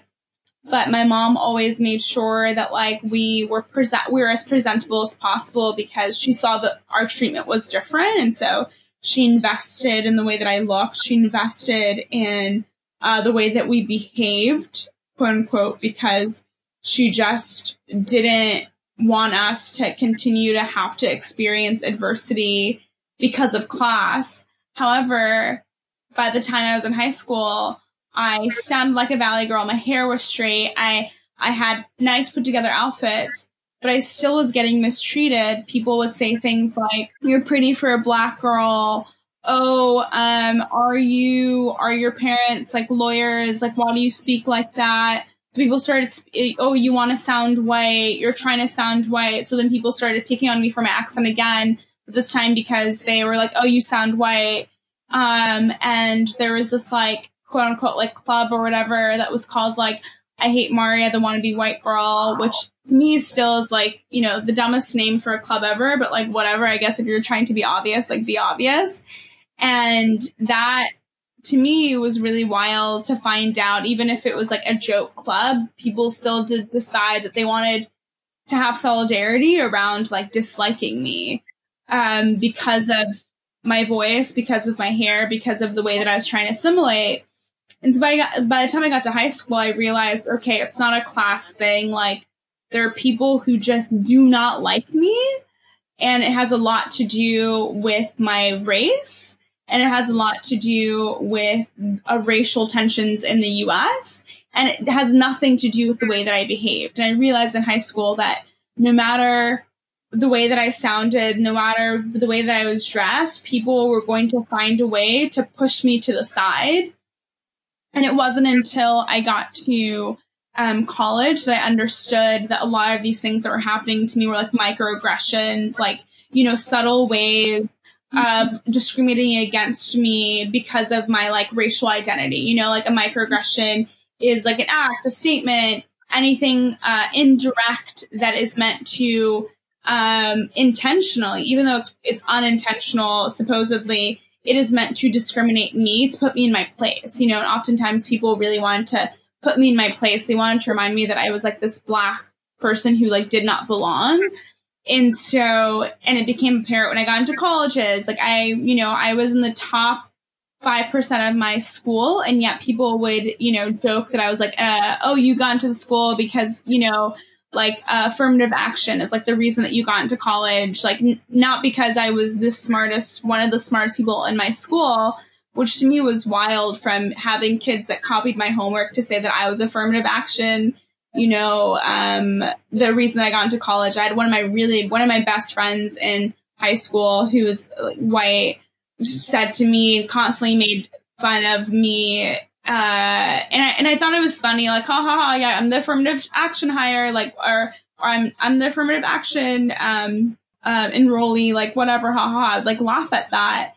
But my mom always made sure that like we were present we were as presentable as possible because she saw that our treatment was different. And so she invested in the way that I looked. She invested in uh, the way that we behaved quote unquote because she just didn't want us to continue to have to experience adversity because of class however by the time I was in high school I sounded like a valley girl. My hair was straight. I I had nice put together outfits, but I still was getting mistreated. People would say things like, "You're pretty for a black girl." Oh, um, are you are your parents like lawyers? Like, why do you speak like that? So people started, oh, you want to sound white. You're trying to sound white. So then people started picking on me for my accent again. This time because they were like, oh, you sound white. Um, and there was this like quote unquote like club or whatever that was called like I hate Maria, the wannabe white girl, which to me still is like, you know, the dumbest name for a club ever, but like whatever, I guess if you're trying to be obvious, like be obvious. And that to me was really wild to find out, even if it was like a joke club, people still did decide that they wanted to have solidarity around like disliking me um, because of my voice, because of my hair, because of the way that I was trying to assimilate. And so by, by the time I got to high school, I realized, okay, it's not a class thing. Like, there are people who just do not like me. And it has a lot to do with my race. And it has a lot to do with uh, racial tensions in the US. And it has nothing to do with the way that I behaved. And I realized in high school that no matter the way that I sounded, no matter the way that I was dressed, people were going to find a way to push me to the side and it wasn't until I got to um, college that I understood that a lot of these things that were happening to me were like microaggressions, like, you know, subtle ways of discriminating against me because of my like racial identity. You know, like a microaggression is like an act, a statement, anything uh, indirect that is meant to um, intentionally, even though it's it's unintentional, supposedly it is meant to discriminate me to put me in my place you know and oftentimes people really wanted to put me in my place. They wanted to remind me that i was like this black person who like did not belong. And so and it became apparent when i got into colleges like i you know i was in the top 5% of my school and yet people would you know joke that i was like uh, oh you got into the school because you know like uh, affirmative action is like the reason that you got into college. Like n- not because i was the smartest one of the smartest people in my school which to me was wild from having kids that copied my homework to say that i was affirmative action. You know um, the reason i got into college i had one of my really one of my best friends in high school who was white said to me constantly made fun of me uh, and I, and I thought it was funny, like, ha ha ha, yeah, I'm the affirmative action hire, like, or, or I'm, I'm the affirmative action, um, uh, enrollee, like, whatever, ha ha ha, like, laugh at that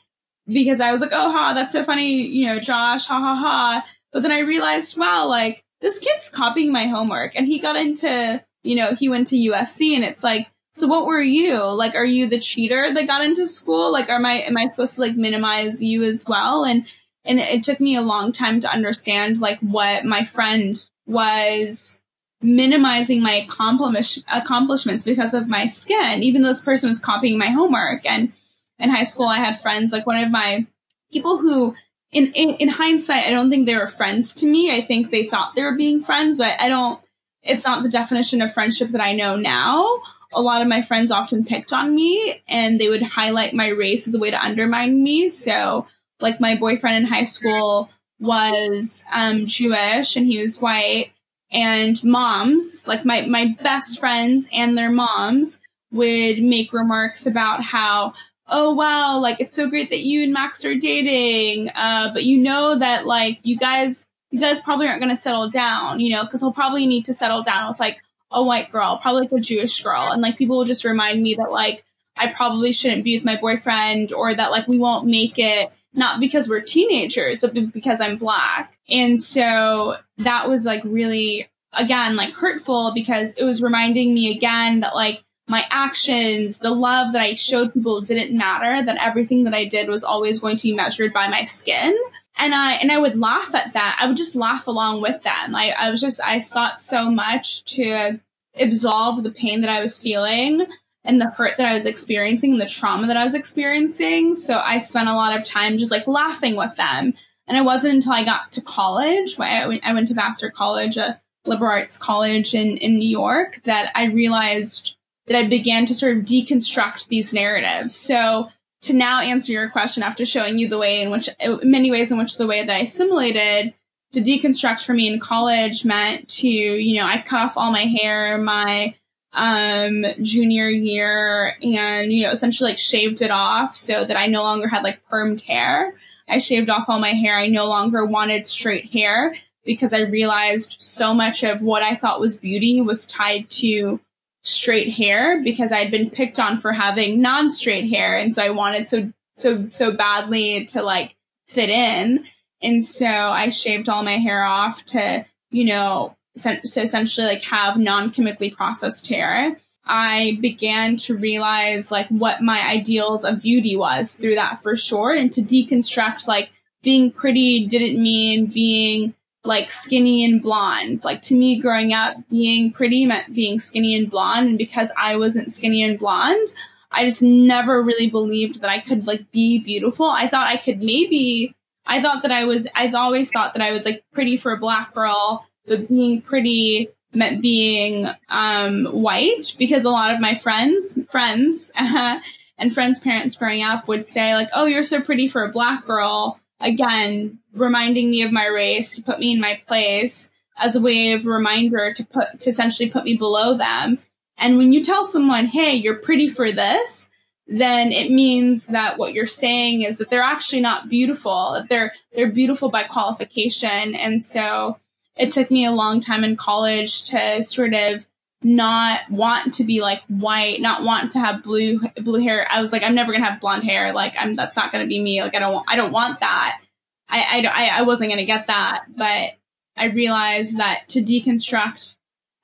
because I was like, oh ha, that's so funny, you know, Josh, ha ha ha. But then I realized, wow, like, this kid's copying my homework and he got into, you know, he went to USC and it's like, so what were you? Like, are you the cheater that got into school? Like, am I, am I supposed to like minimize you as well? And and it took me a long time to understand like what my friend was minimizing my accomplish- accomplishments because of my skin even though this person was copying my homework. And in high school i had friends like one of my people who in, in, in hindsight i don't think they were friends to me. I think they thought they were being friends but i don't it's not the definition of friendship that i know now. A lot of my friends often picked on me and they would highlight my race as a way to undermine me. So, like, my boyfriend in high school was um, Jewish and he was white, and moms, like my, my best friends and their moms, would make remarks about how, oh wow, like it's so great that you and Max are dating, uh, but you know that like you guys, you guys probably aren't going to settle down, you know, because he'll probably need to settle down with like a white girl, probably like a Jewish girl. And like people will just remind me that like I probably shouldn't be with my boyfriend or that like we won't make it not because we're teenagers, but because I'm black. And so that was like really, again, like hurtful because it was reminding me again that like my actions, the love that I showed people didn't matter, that everything that I did was always going to be measured by my skin and I and I would laugh at that. I would just laugh along with them. I, I was just I sought so much to absolve the pain that I was feeling and the hurt that I was experiencing and the trauma that I was experiencing. So I spent a lot of time just like laughing with them. And it wasn't until I got to college, I went, I went to Vassar College, a liberal arts college in, in New York, that I realized that I began to sort of deconstruct these narratives. So to now answer your question after showing you the way in which, uh, many ways in which the way that I assimilated to deconstruct for me in college meant to, you know, I cut off all my hair my um junior year and, you know, essentially like shaved it off so that I no longer had like permed hair. I shaved off all my hair. I no longer wanted straight hair because I realized so much of what I thought was beauty was tied to straight hair because I'd been picked on for having non-straight hair and so I wanted so so so badly to like fit in and so I shaved all my hair off to you know so essentially like have non-chemically processed hair I began to realize like what my ideals of beauty was through that for sure and to deconstruct like being pretty didn't mean being like skinny and blonde. Like to me, growing up, being pretty meant being skinny and blonde. And because I wasn't skinny and blonde, I just never really believed that I could like be beautiful. I thought I could maybe, I thought that I was, I've always thought that I was like pretty for a black girl, but being pretty meant being um, white because a lot of my friends, friends, and friends' parents growing up would say like, "Oh, you're so pretty for a black girl," again, reminding me of my race to put me in my place as a way of reminder to put to essentially put me below them. And when you tell someone, "Hey, you're pretty for this," then it means that what you're saying is that they're actually not beautiful. They're they're beautiful by qualification. And so it took me a long time in college to sort of not want to be like white, not want to have blue blue hair. I was like, I'm never gonna have blonde hair. Like, I'm that's not gonna be me. Like, I don't I don't want that. I I I wasn't gonna get that, but I realized that to deconstruct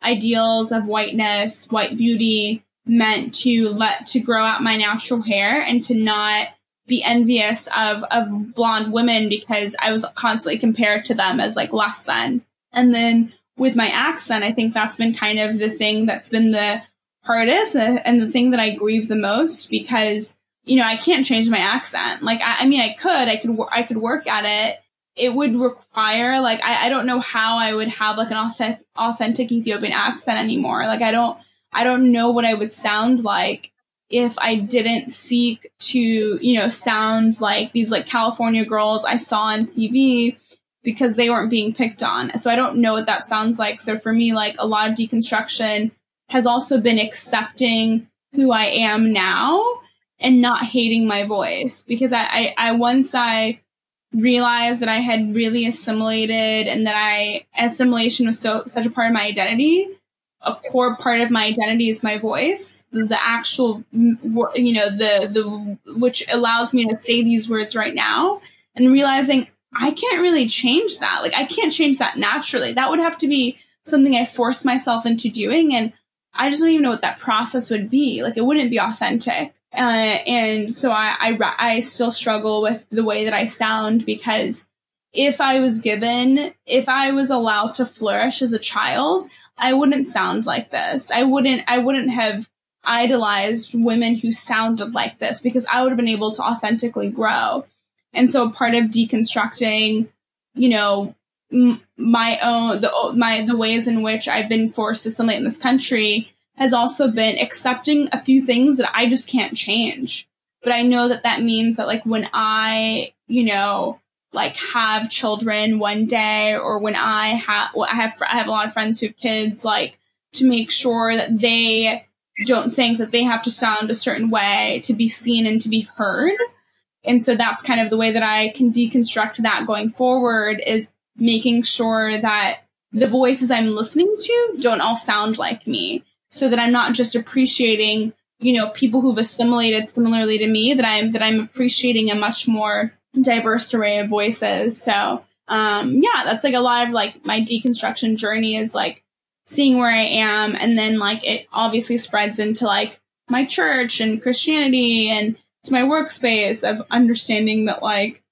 ideals of whiteness, white beauty, meant to let to grow out my natural hair and to not be envious of of blonde women because I was constantly compared to them as like less than. And then with my accent, I think that's been kind of the thing that's been the hardest uh, and the thing that I grieve the most because, you know, I can't change my accent. Like, I, I mean, I could, I could, I could work at it. It would require, like, I, I don't know how I would have like an authentic, authentic Ethiopian accent anymore. Like, I don't, I don't know what I would sound like if I didn't seek to, you know, sound like these like California girls I saw on TV because they weren't being picked on. So I don't know what that sounds like. So for me, like a lot of deconstruction has also been accepting who I am now and not hating my voice because I, I, I once I realized that I had really assimilated and that I assimilation was so such a part of my identity. A core part of my identity is my voice, the, the actual, you know, the the which allows me to say these words right now, and realizing I can't really change that. Like I can't change that naturally. That would have to be something I force myself into doing. And I just don't even know what that process would be. Like it wouldn't be authentic. Uh, and so I, I, I still struggle with the way that I sound because if I was given, if I was allowed to flourish as a child, I wouldn't sound like this. I wouldn't, I wouldn't have idolized women who sounded like this because I would have been able to authentically grow. And so part of deconstructing, you know, m- my own the my the ways in which I've been forced to assimilate in this country has also been accepting a few things that I just can't change. But I know that that means that like when I, you know, like have children one day or when I have, well, I have, I have a lot of friends who have kids, like to make sure that they don't think that they have to sound a certain way to be seen and to be heard. And so that's kind of the way that I can deconstruct that going forward is making sure that the voices I'm listening to don't all sound like me so that I'm not just appreciating, you know, people who've assimilated similarly to me, that I'm, that I'm appreciating a much more diverse array of voices. So, um, yeah, that's like a lot of like my deconstruction journey is like seeing where I am. And then like it obviously spreads into like my church and Christianity and to my workspace of understanding that like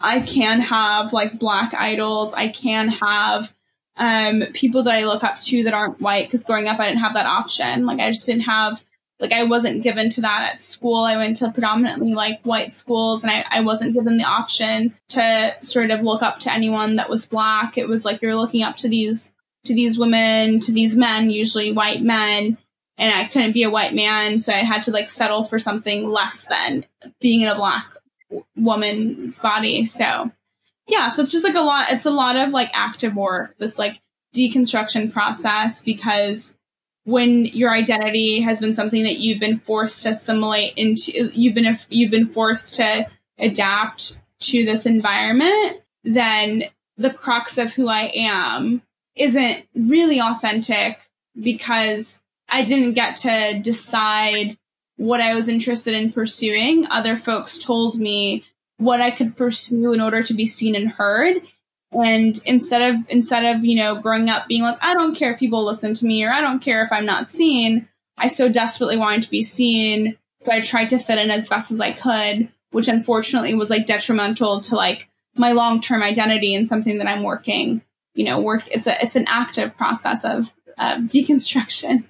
I can have like black idols. I can have um, people that I look up to that aren't white because growing up I didn't have that option. Like I just didn't have like I wasn't given to that at school. I went to predominantly like white schools and I, I wasn't given the option to sort of look up to anyone that was black. It was like you're looking up to these to these women, to these men, usually white men, and I couldn't be a white man, so I had to like settle for something less than being in a black woman's body. So yeah, so it's just like a lot, it's a lot of like active work, this like deconstruction process because when your identity has been something that you've been forced to assimilate into, you've been, you've been forced to adapt to this environment, then the crux of who I am isn't really authentic because I didn't get to decide what I was interested in pursuing. Other folks told me what I could pursue in order to be seen and heard. And instead of instead of, you know, growing up being like, I don't care if people listen to me or I don't care if I'm not seen, I so desperately wanted to be seen. So I tried to fit in as best as I could, which unfortunately was like detrimental to like my long term identity and something that I'm working, you know, work it's a it's an active process of of deconstruction.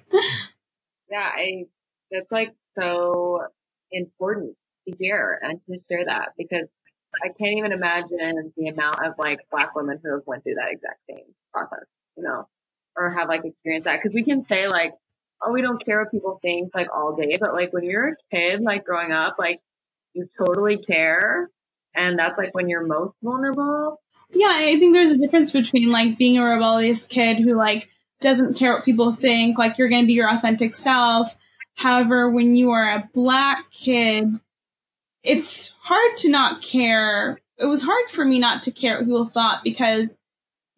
yeah, I that's like so important to hear and to share that because I can't even imagine the amount of like black women who have went through that exact same process, you know, or have like experienced that. Cause we can say like, oh, we don't care what people think like all day, but like when you're a kid, like growing up, like you totally care. And that's like when you're most vulnerable. Yeah, I think there's a difference between like being a rebellious kid who like doesn't care what people think, like you're going to be your authentic self. However, when you are a black kid, it's hard to not care. It was hard for me not to care what people thought because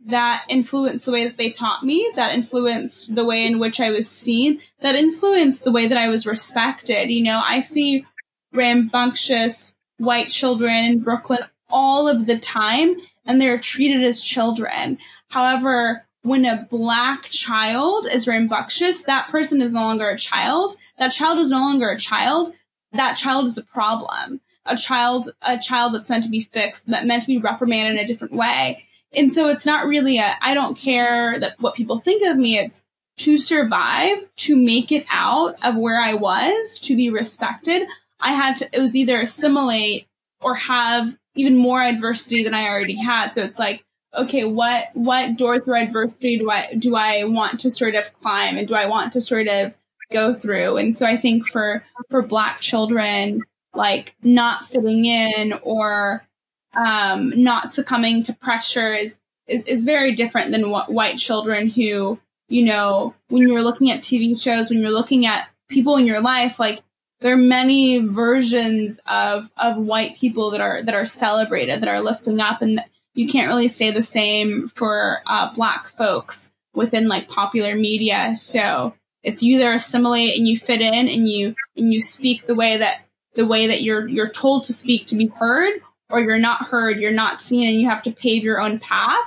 that influenced the way that they taught me, that influenced the way in which I was seen, that influenced the way that I was respected. You know, I see rambunctious white children in Brooklyn all of the time and they're treated as children. However, when a black child is rambunctious, that person is no longer a child. That child is no longer a child. That child is a problem. A child, a child that's meant to be fixed, that meant to be reprimanded in a different way. And so it's not really a, I don't care that what people think of me. It's to survive, to make it out of where I was, to be respected. I had to, it was either assimilate or have even more adversity than I already had. So it's like, okay, what what door through adversity do I do I want to sort of climb and do I want to sort of go through? And so I think for for black children, like not fitting in or um, not succumbing to pressure is, is is very different than what white children who you know when you're looking at TV shows, when you're looking at people in your life, like there are many versions of of white people that are that are celebrated, that are lifting up, and you can't really say the same for uh, black folks within like popular media. So it's you either assimilate and you fit in and you and you speak the way that the way that you're you're told to speak to be heard, or you're not heard, you're not seen, and you have to pave your own path.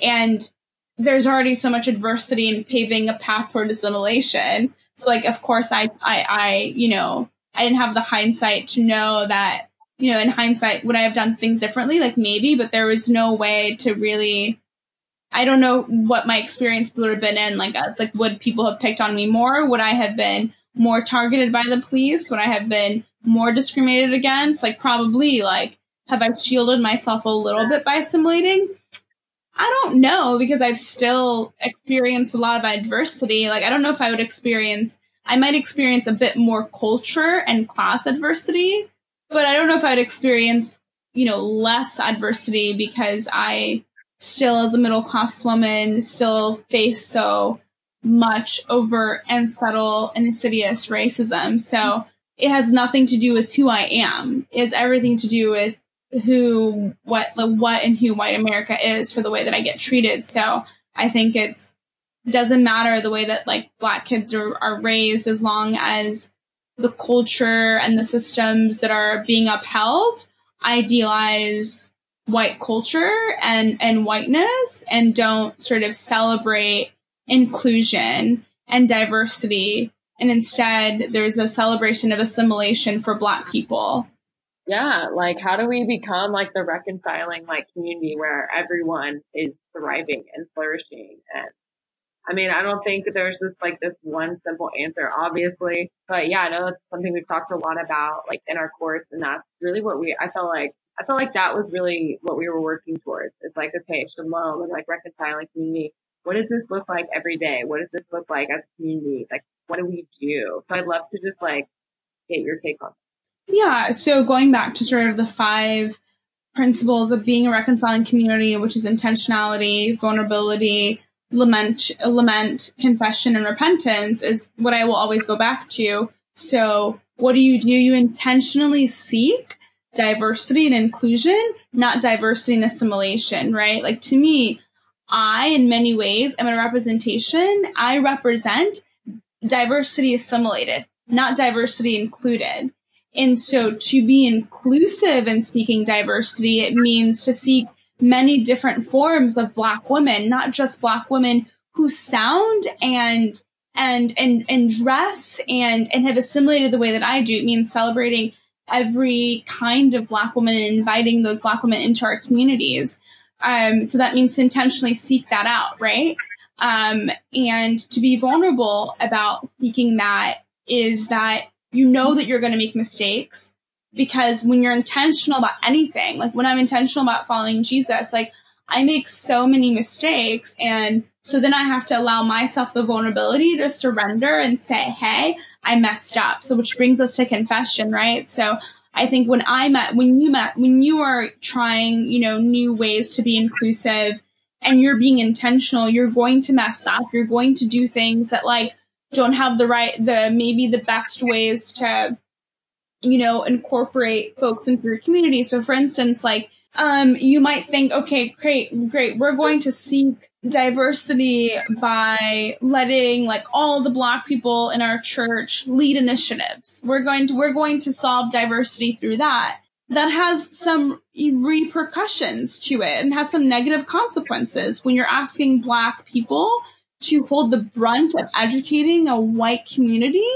And there's already so much adversity in paving a path toward assimilation. So like of course I I I you know I didn't have the hindsight to know that you know, in hindsight, would I have done things differently? Like maybe, but there was no way to really. I don't know what my experience would have been in. Like, it's like, would people have picked on me more? Would I have been more targeted by the police? Would I have been more discriminated against? Like, probably. Like, have I shielded myself a little bit by assimilating? I don't know because I've still experienced a lot of adversity. Like, I don't know if I would experience, I might experience a bit more culture and class adversity, but I don't know if I'd experience, you know, less adversity because I still, as a middle class woman, still face so much over and subtle and insidious racism. So it has nothing to do with who I am. It's everything to do with who, what, the what and who white America is for the way that I get treated. So I think it's, doesn't matter the way that like black kids are, are raised as long as the culture and the systems that are being upheld idealize white culture and, and whiteness and don't sort of celebrate inclusion and diversity. And instead, there's a celebration of assimilation for Black people. Yeah, like how do we become like the reconciling like community where everyone is thriving and flourishing? And I mean, I don't think there's just like this one simple answer, obviously. But yeah, I know that's something we've talked a lot about like in our course. And that's really what we, I felt like, I felt like that was really what we were working towards. It's like, okay, shalom and like reconciling community what does this look like every day? What does this look like as a community? Like, what do we do? So I'd love to just like get your take on. that. Yeah. So going back to sort of the five principles of being a reconciling community, which is intentionality, vulnerability, lament, lament, confession, and repentance is what I will always go back to. So what do you do? You intentionally seek diversity and inclusion, not diversity and assimilation, right? Like to me, I, in many ways, am a representation. I represent diversity assimilated, not diversity included. And so to be inclusive in seeking diversity, it means to seek many different forms of black women, not just black women who sound and and and and dress and and have assimilated the way that I do. It means celebrating every kind of black woman and inviting those black women into our communities. Um, so that means to intentionally seek that out, right? Um, and to be vulnerable about seeking that is that you know that you're going to make mistakes because when you're intentional about anything, like when I'm intentional about following Jesus, like I make so many mistakes. And so then I have to allow myself the vulnerability to surrender and say, Hey, I messed up. So which brings us to confession, right? So I think when I met, when you met, when you are trying, you know, new ways to be inclusive and you're being intentional, you're going to mess up. You're going to do things that like don't have the right, the maybe the best ways to, you know, incorporate folks into your community. So for instance, like, um, you might think, okay, great, great. We're going to seek diversity by letting like all the black people in our church lead initiatives. We're going to we're going to solve diversity through that. That has some repercussions to it and has some negative consequences when you're asking black people to hold the brunt of educating a white community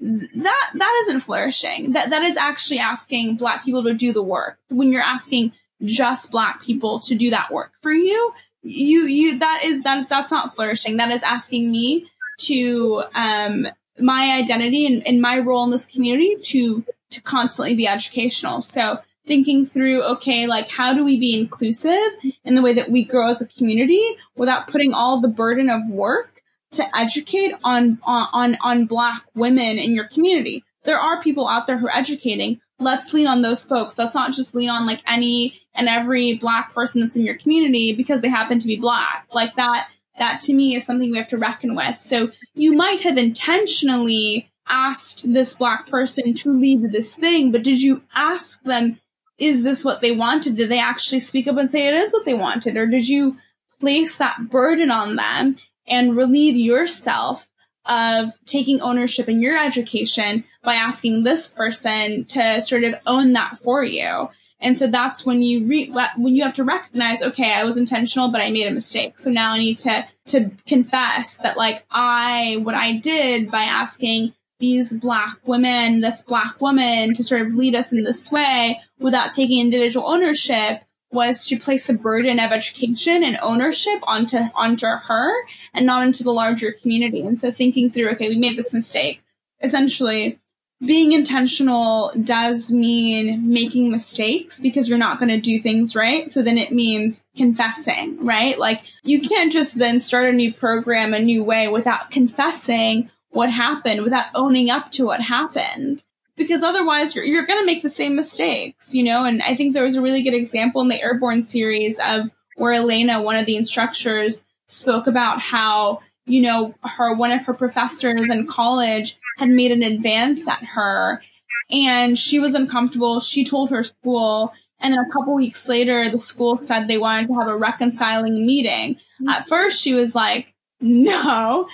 that that isn't flourishing. That that is actually asking black people to do the work. When you're asking just black people to do that work for you you you that is that that's not flourishing. That is asking me to um my identity and, and my role in this community to to constantly be educational. So thinking through okay like how do we be inclusive in the way that we grow as a community without putting all the burden of work to educate on on on black women in your community there are people out there who are educating let's lean on those folks. Let's not just lean on like any and every black person that's in your community because they happen to be black. Like that, that to me is something we have to reckon with. So you might have intentionally asked this black person to lead this thing, but did you ask them, is this what they wanted? Did they actually speak up and say it is what they wanted? Or did you place that burden on them and relieve yourself of taking ownership in your education by asking this person to sort of own that for you. And so that's when you re- when you have to recognize, okay, I was intentional, but I made a mistake. So now I need to to confess that like I what I did by asking these black women, this black woman to sort of lead us in this way without taking individual ownership was to place a burden of education and ownership onto onto her and not into the larger community. And so thinking through, okay, we made this mistake. Essentially, being intentional does mean making mistakes because you're not going to do things right. So then it means confessing, right? Like you can't just then start a new program a new way without confessing what happened, without owning up to what happened. Because otherwise you're, you're going to make the same mistakes, you know? And I think there was a really good example in the Arrabon series of where Elena, one of the instructors, spoke about how you know, her, one of her professors in college had made an advance at her and she was uncomfortable. She told her school. And then a couple weeks later, the school said they wanted to have a reconciling meeting. At first, she was like, no,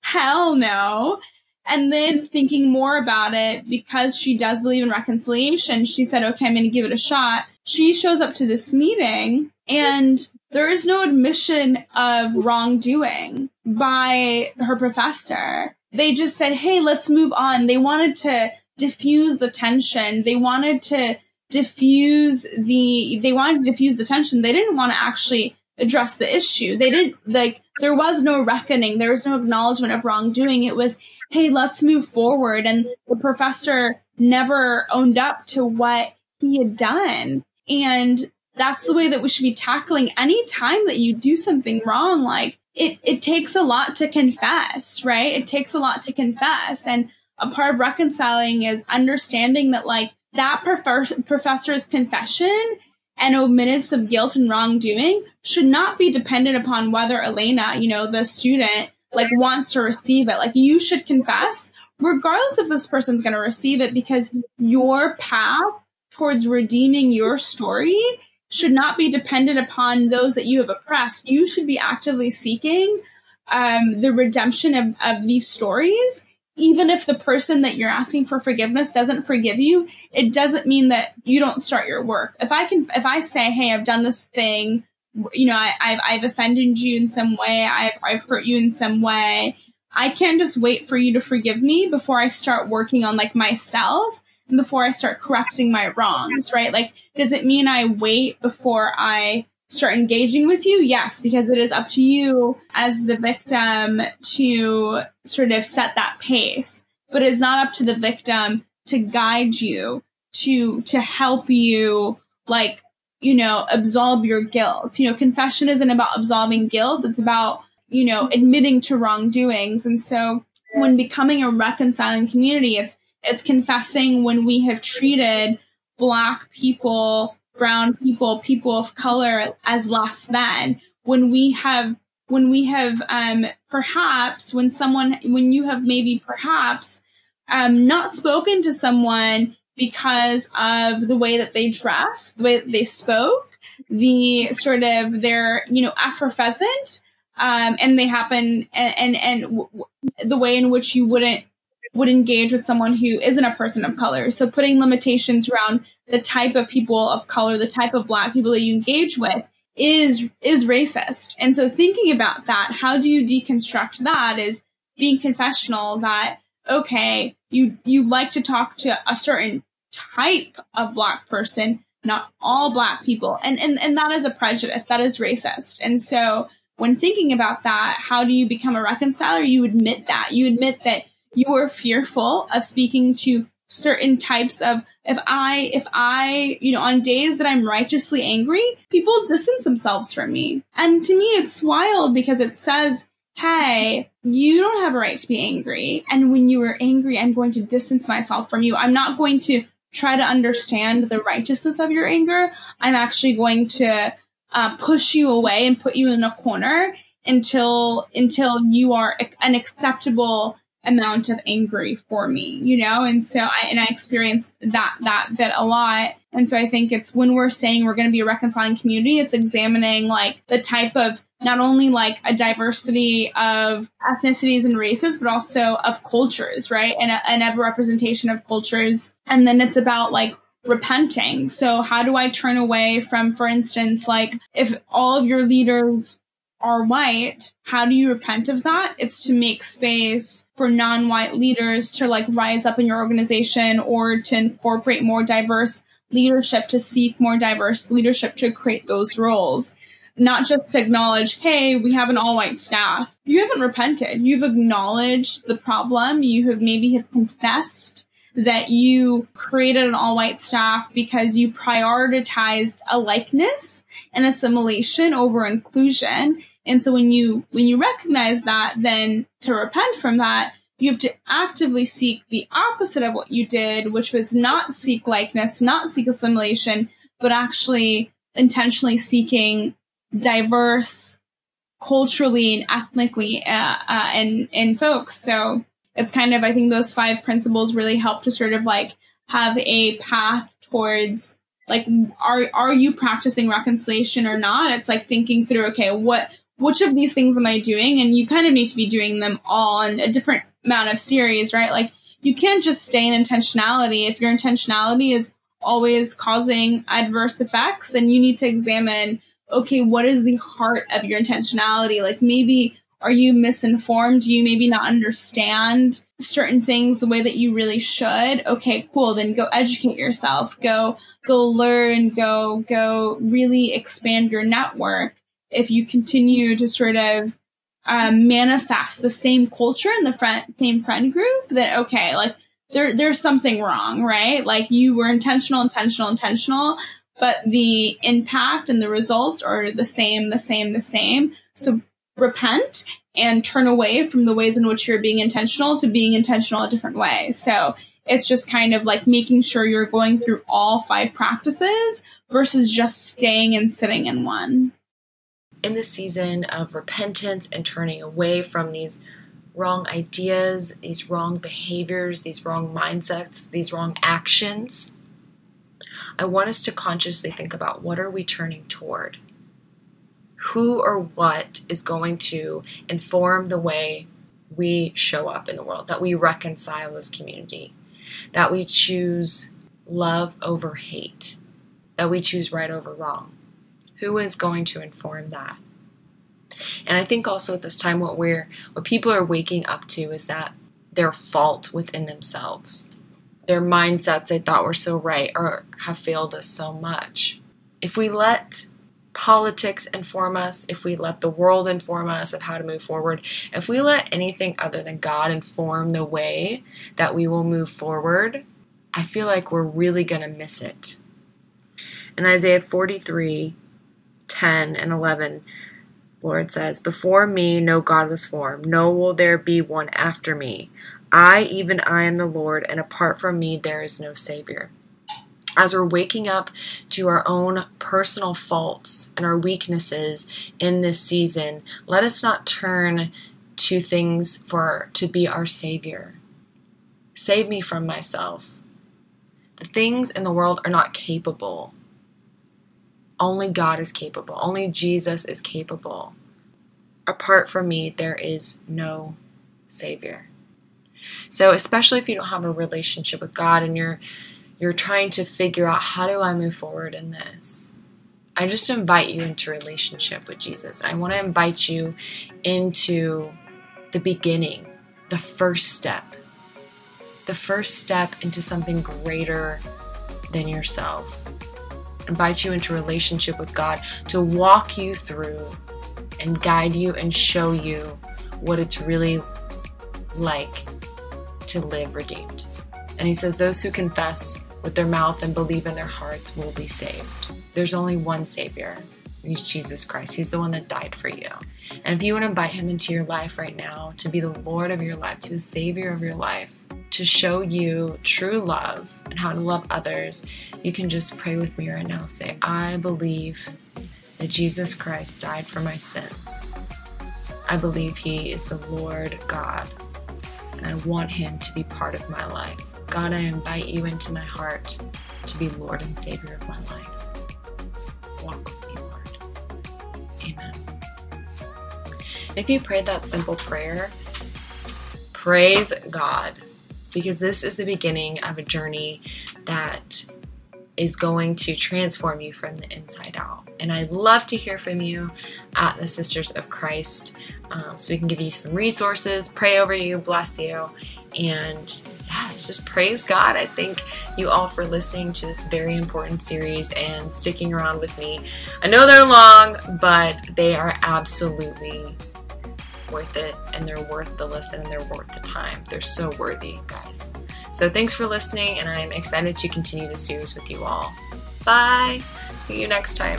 hell no. And then thinking more about it, because she does believe in reconciliation, she said, okay, I'm going to give it a shot. She shows up to this meeting and there is no admission of wrongdoing by her professor. They just said, hey, let's move on. They wanted to diffuse the tension. They wanted to diffuse the, they wanted to diffuse the tension. They didn't want to actually address the issue. They didn't, like, there was no reckoning. There was no acknowledgement of wrongdoing. It was, hey, let's move forward. And the professor never owned up to what he had done. And that's the way that we should be tackling any time that you do something wrong. Like it, it takes a lot to confess, right? It takes a lot to confess. And a part of reconciling is understanding that like that prof- professor's confession and omittance of guilt and wrongdoing should not be dependent upon whether Elena, you know, the student, like wants to receive it. Like you should confess regardless if this person's going to receive it because your path towards redeeming your story should not be dependent upon those that you have oppressed. You should be actively seeking um, the redemption of, of these stories. Even if the person that you're asking for forgiveness doesn't forgive you, it doesn't mean that you don't start your work. If I can, if I say, "Hey, I've done this thing," you know, I, have I've offended you in some way, I've I've hurt you in some way. I can't just wait for you to forgive me before I start working on like myself and before I start correcting my wrongs, right? Like, does it mean I wait before I start engaging with you? Yes, because it is up to you as the victim to sort of set that pace. But it's not up to the victim to guide you, to, to help you, like, you know, absolve your guilt. You know, confession isn't about absolving guilt. It's about, you know, admitting to wrongdoings. And so when becoming a reconciling community, it's, it's confessing when we have treated black people, brown people, people of color as less than. When we have, when we have, um, perhaps when someone, when you have maybe perhaps, um, not spoken to someone because of the way that they dress, the way that they spoke, the sort of their, you know, effervescent, um, and they happen and, and, and w- the way in which you wouldn't would engage with someone who isn't a person of color. So putting limitations around the type of people of color, the type of black people that you engage with is is racist. And so thinking about that, how do you deconstruct that is being confessional that okay, you you like to talk to a certain type of black person, not all black people. And and and that is a prejudice, that is racist. And so when thinking about that, how do you become a reconciler? You admit that. You admit that you are fearful of speaking to certain types of if i if i you know on days that i'm righteously angry people distance themselves from me. And to me it's wild because it says hey you don't have a right to be angry. And when you are angry i'm going to distance myself from you. I'm not going to try to understand the righteousness of your anger. I'm actually going to uh, push you away and put you in a corner until until you are an acceptable amount of angry for me, you know? And so I, and I experienced that, that bit a lot. And so I think it's when we're saying we're going to be a reconciling community, it's examining like the type of not only like a diversity of ethnicities and races, but also of cultures, right? And a, and a representation of cultures. And then it's about like repenting. So how do I turn away from, for instance, like if all of your leaders are white, how do you repent of that? It's to make space for non-white leaders to like rise up in your organization or to incorporate more diverse leadership, to seek more diverse leadership to create those roles. Not just to acknowledge, hey, we have an all white staff. You haven't repented. You've acknowledged the problem. You have maybe have confessed that you created an all white staff because you prioritized a likeness and assimilation over inclusion. And so when you, when you recognize that, then to repent from that, you have to actively seek the opposite of what you did, which was not seek likeness, not seek assimilation, but actually intentionally seeking diverse culturally and ethnically uh, uh, and and folks. So it's kind of I think those five principles really help to sort of like have a path towards like are are you practicing reconciliation or not? It's like thinking through okay what which of these things am I doing? And you kind of need to be doing them all in a different amount of series, right? Like you can't just stay in intentionality. If your intentionality is always causing adverse effects, then you need to examine, okay, what is the heart of your intentionality? Like maybe are you misinformed? Do you maybe not understand certain things the way that you really should? Okay, cool. Then go educate yourself. Go, go learn, go, go really expand your network. If you continue to sort of um, manifest the same culture in the friend, same friend group, that okay, like there there's something wrong, right? Like you were intentional, intentional, intentional, but the impact and the results are the same, the same, the same. So repent and turn away from the ways in which you're being intentional to being intentional a different way. So it's just kind of like making sure you're going through all five practices versus just staying and sitting in one in the season of repentance and turning away from these wrong ideas, these wrong behaviors, these wrong mindsets, these wrong actions, I want us to consciously think about what are we turning toward? Who or what is going to inform the way we show up in the world, that we reconcile as community, that we choose love over hate, that we choose right over wrong? Who is going to inform that? And I think also at this time what we're what people are waking up to is that their fault within themselves. Their mindsets they thought were so right or have failed us so much. If we let politics inform us, if we let the world inform us of how to move forward, if we let anything other than God inform the way that we will move forward, I feel like we're really going to miss it. In Isaiah 43, 10 and 11, Lord says, Before me no God was formed, no will there be one after me. I, even I, am the Lord, and apart from me there is no Savior. As we're waking up to our own personal faults and our weaknesses in this season, let us not turn to things for to be our Savior. Save me from myself. The things in the world are not capable only God is capable. Only Jesus is capable. Apart from me, there is no Savior. So, especially if you don't have a relationship with God and you're you're trying to figure out how do I move forward in this, I just invite you into relationship with Jesus. I want to invite you into the beginning, the first step, the first step into something greater than yourself invite you into relationship with God to walk you through and guide you and show you what it's really like to live redeemed. And he says, Those who confess with their mouth and believe in their hearts will be saved. There's only one Savior, He's Jesus Christ. He's the one that died for you. And if you want to invite Him into your life right now to be the Lord of your life, to the Savior of your life, to show you true love and how to love others, you can just pray with me right now. Say, I believe that Jesus Christ died for my sins. I believe He is the Lord God, and I want Him to be part of my life. God, I invite you into my heart to be Lord and Savior of my life. Walk with me, Lord. Amen. If you prayed that simple prayer, praise God because this is the beginning of a journey that is going to transform you from the inside out. And I'd love to hear from you at the Sisters of Christ um, so we can give you some resources, pray over you, bless you, and yes, just praise God. I thank you all for listening to this very important series and sticking around with me. I know they're long, but they are absolutely worth it and they're worth the listen and they're worth the time. They're so worthy, guys. So thanks for listening, and I'm excited to continue the series with you all. Bye. See you next time.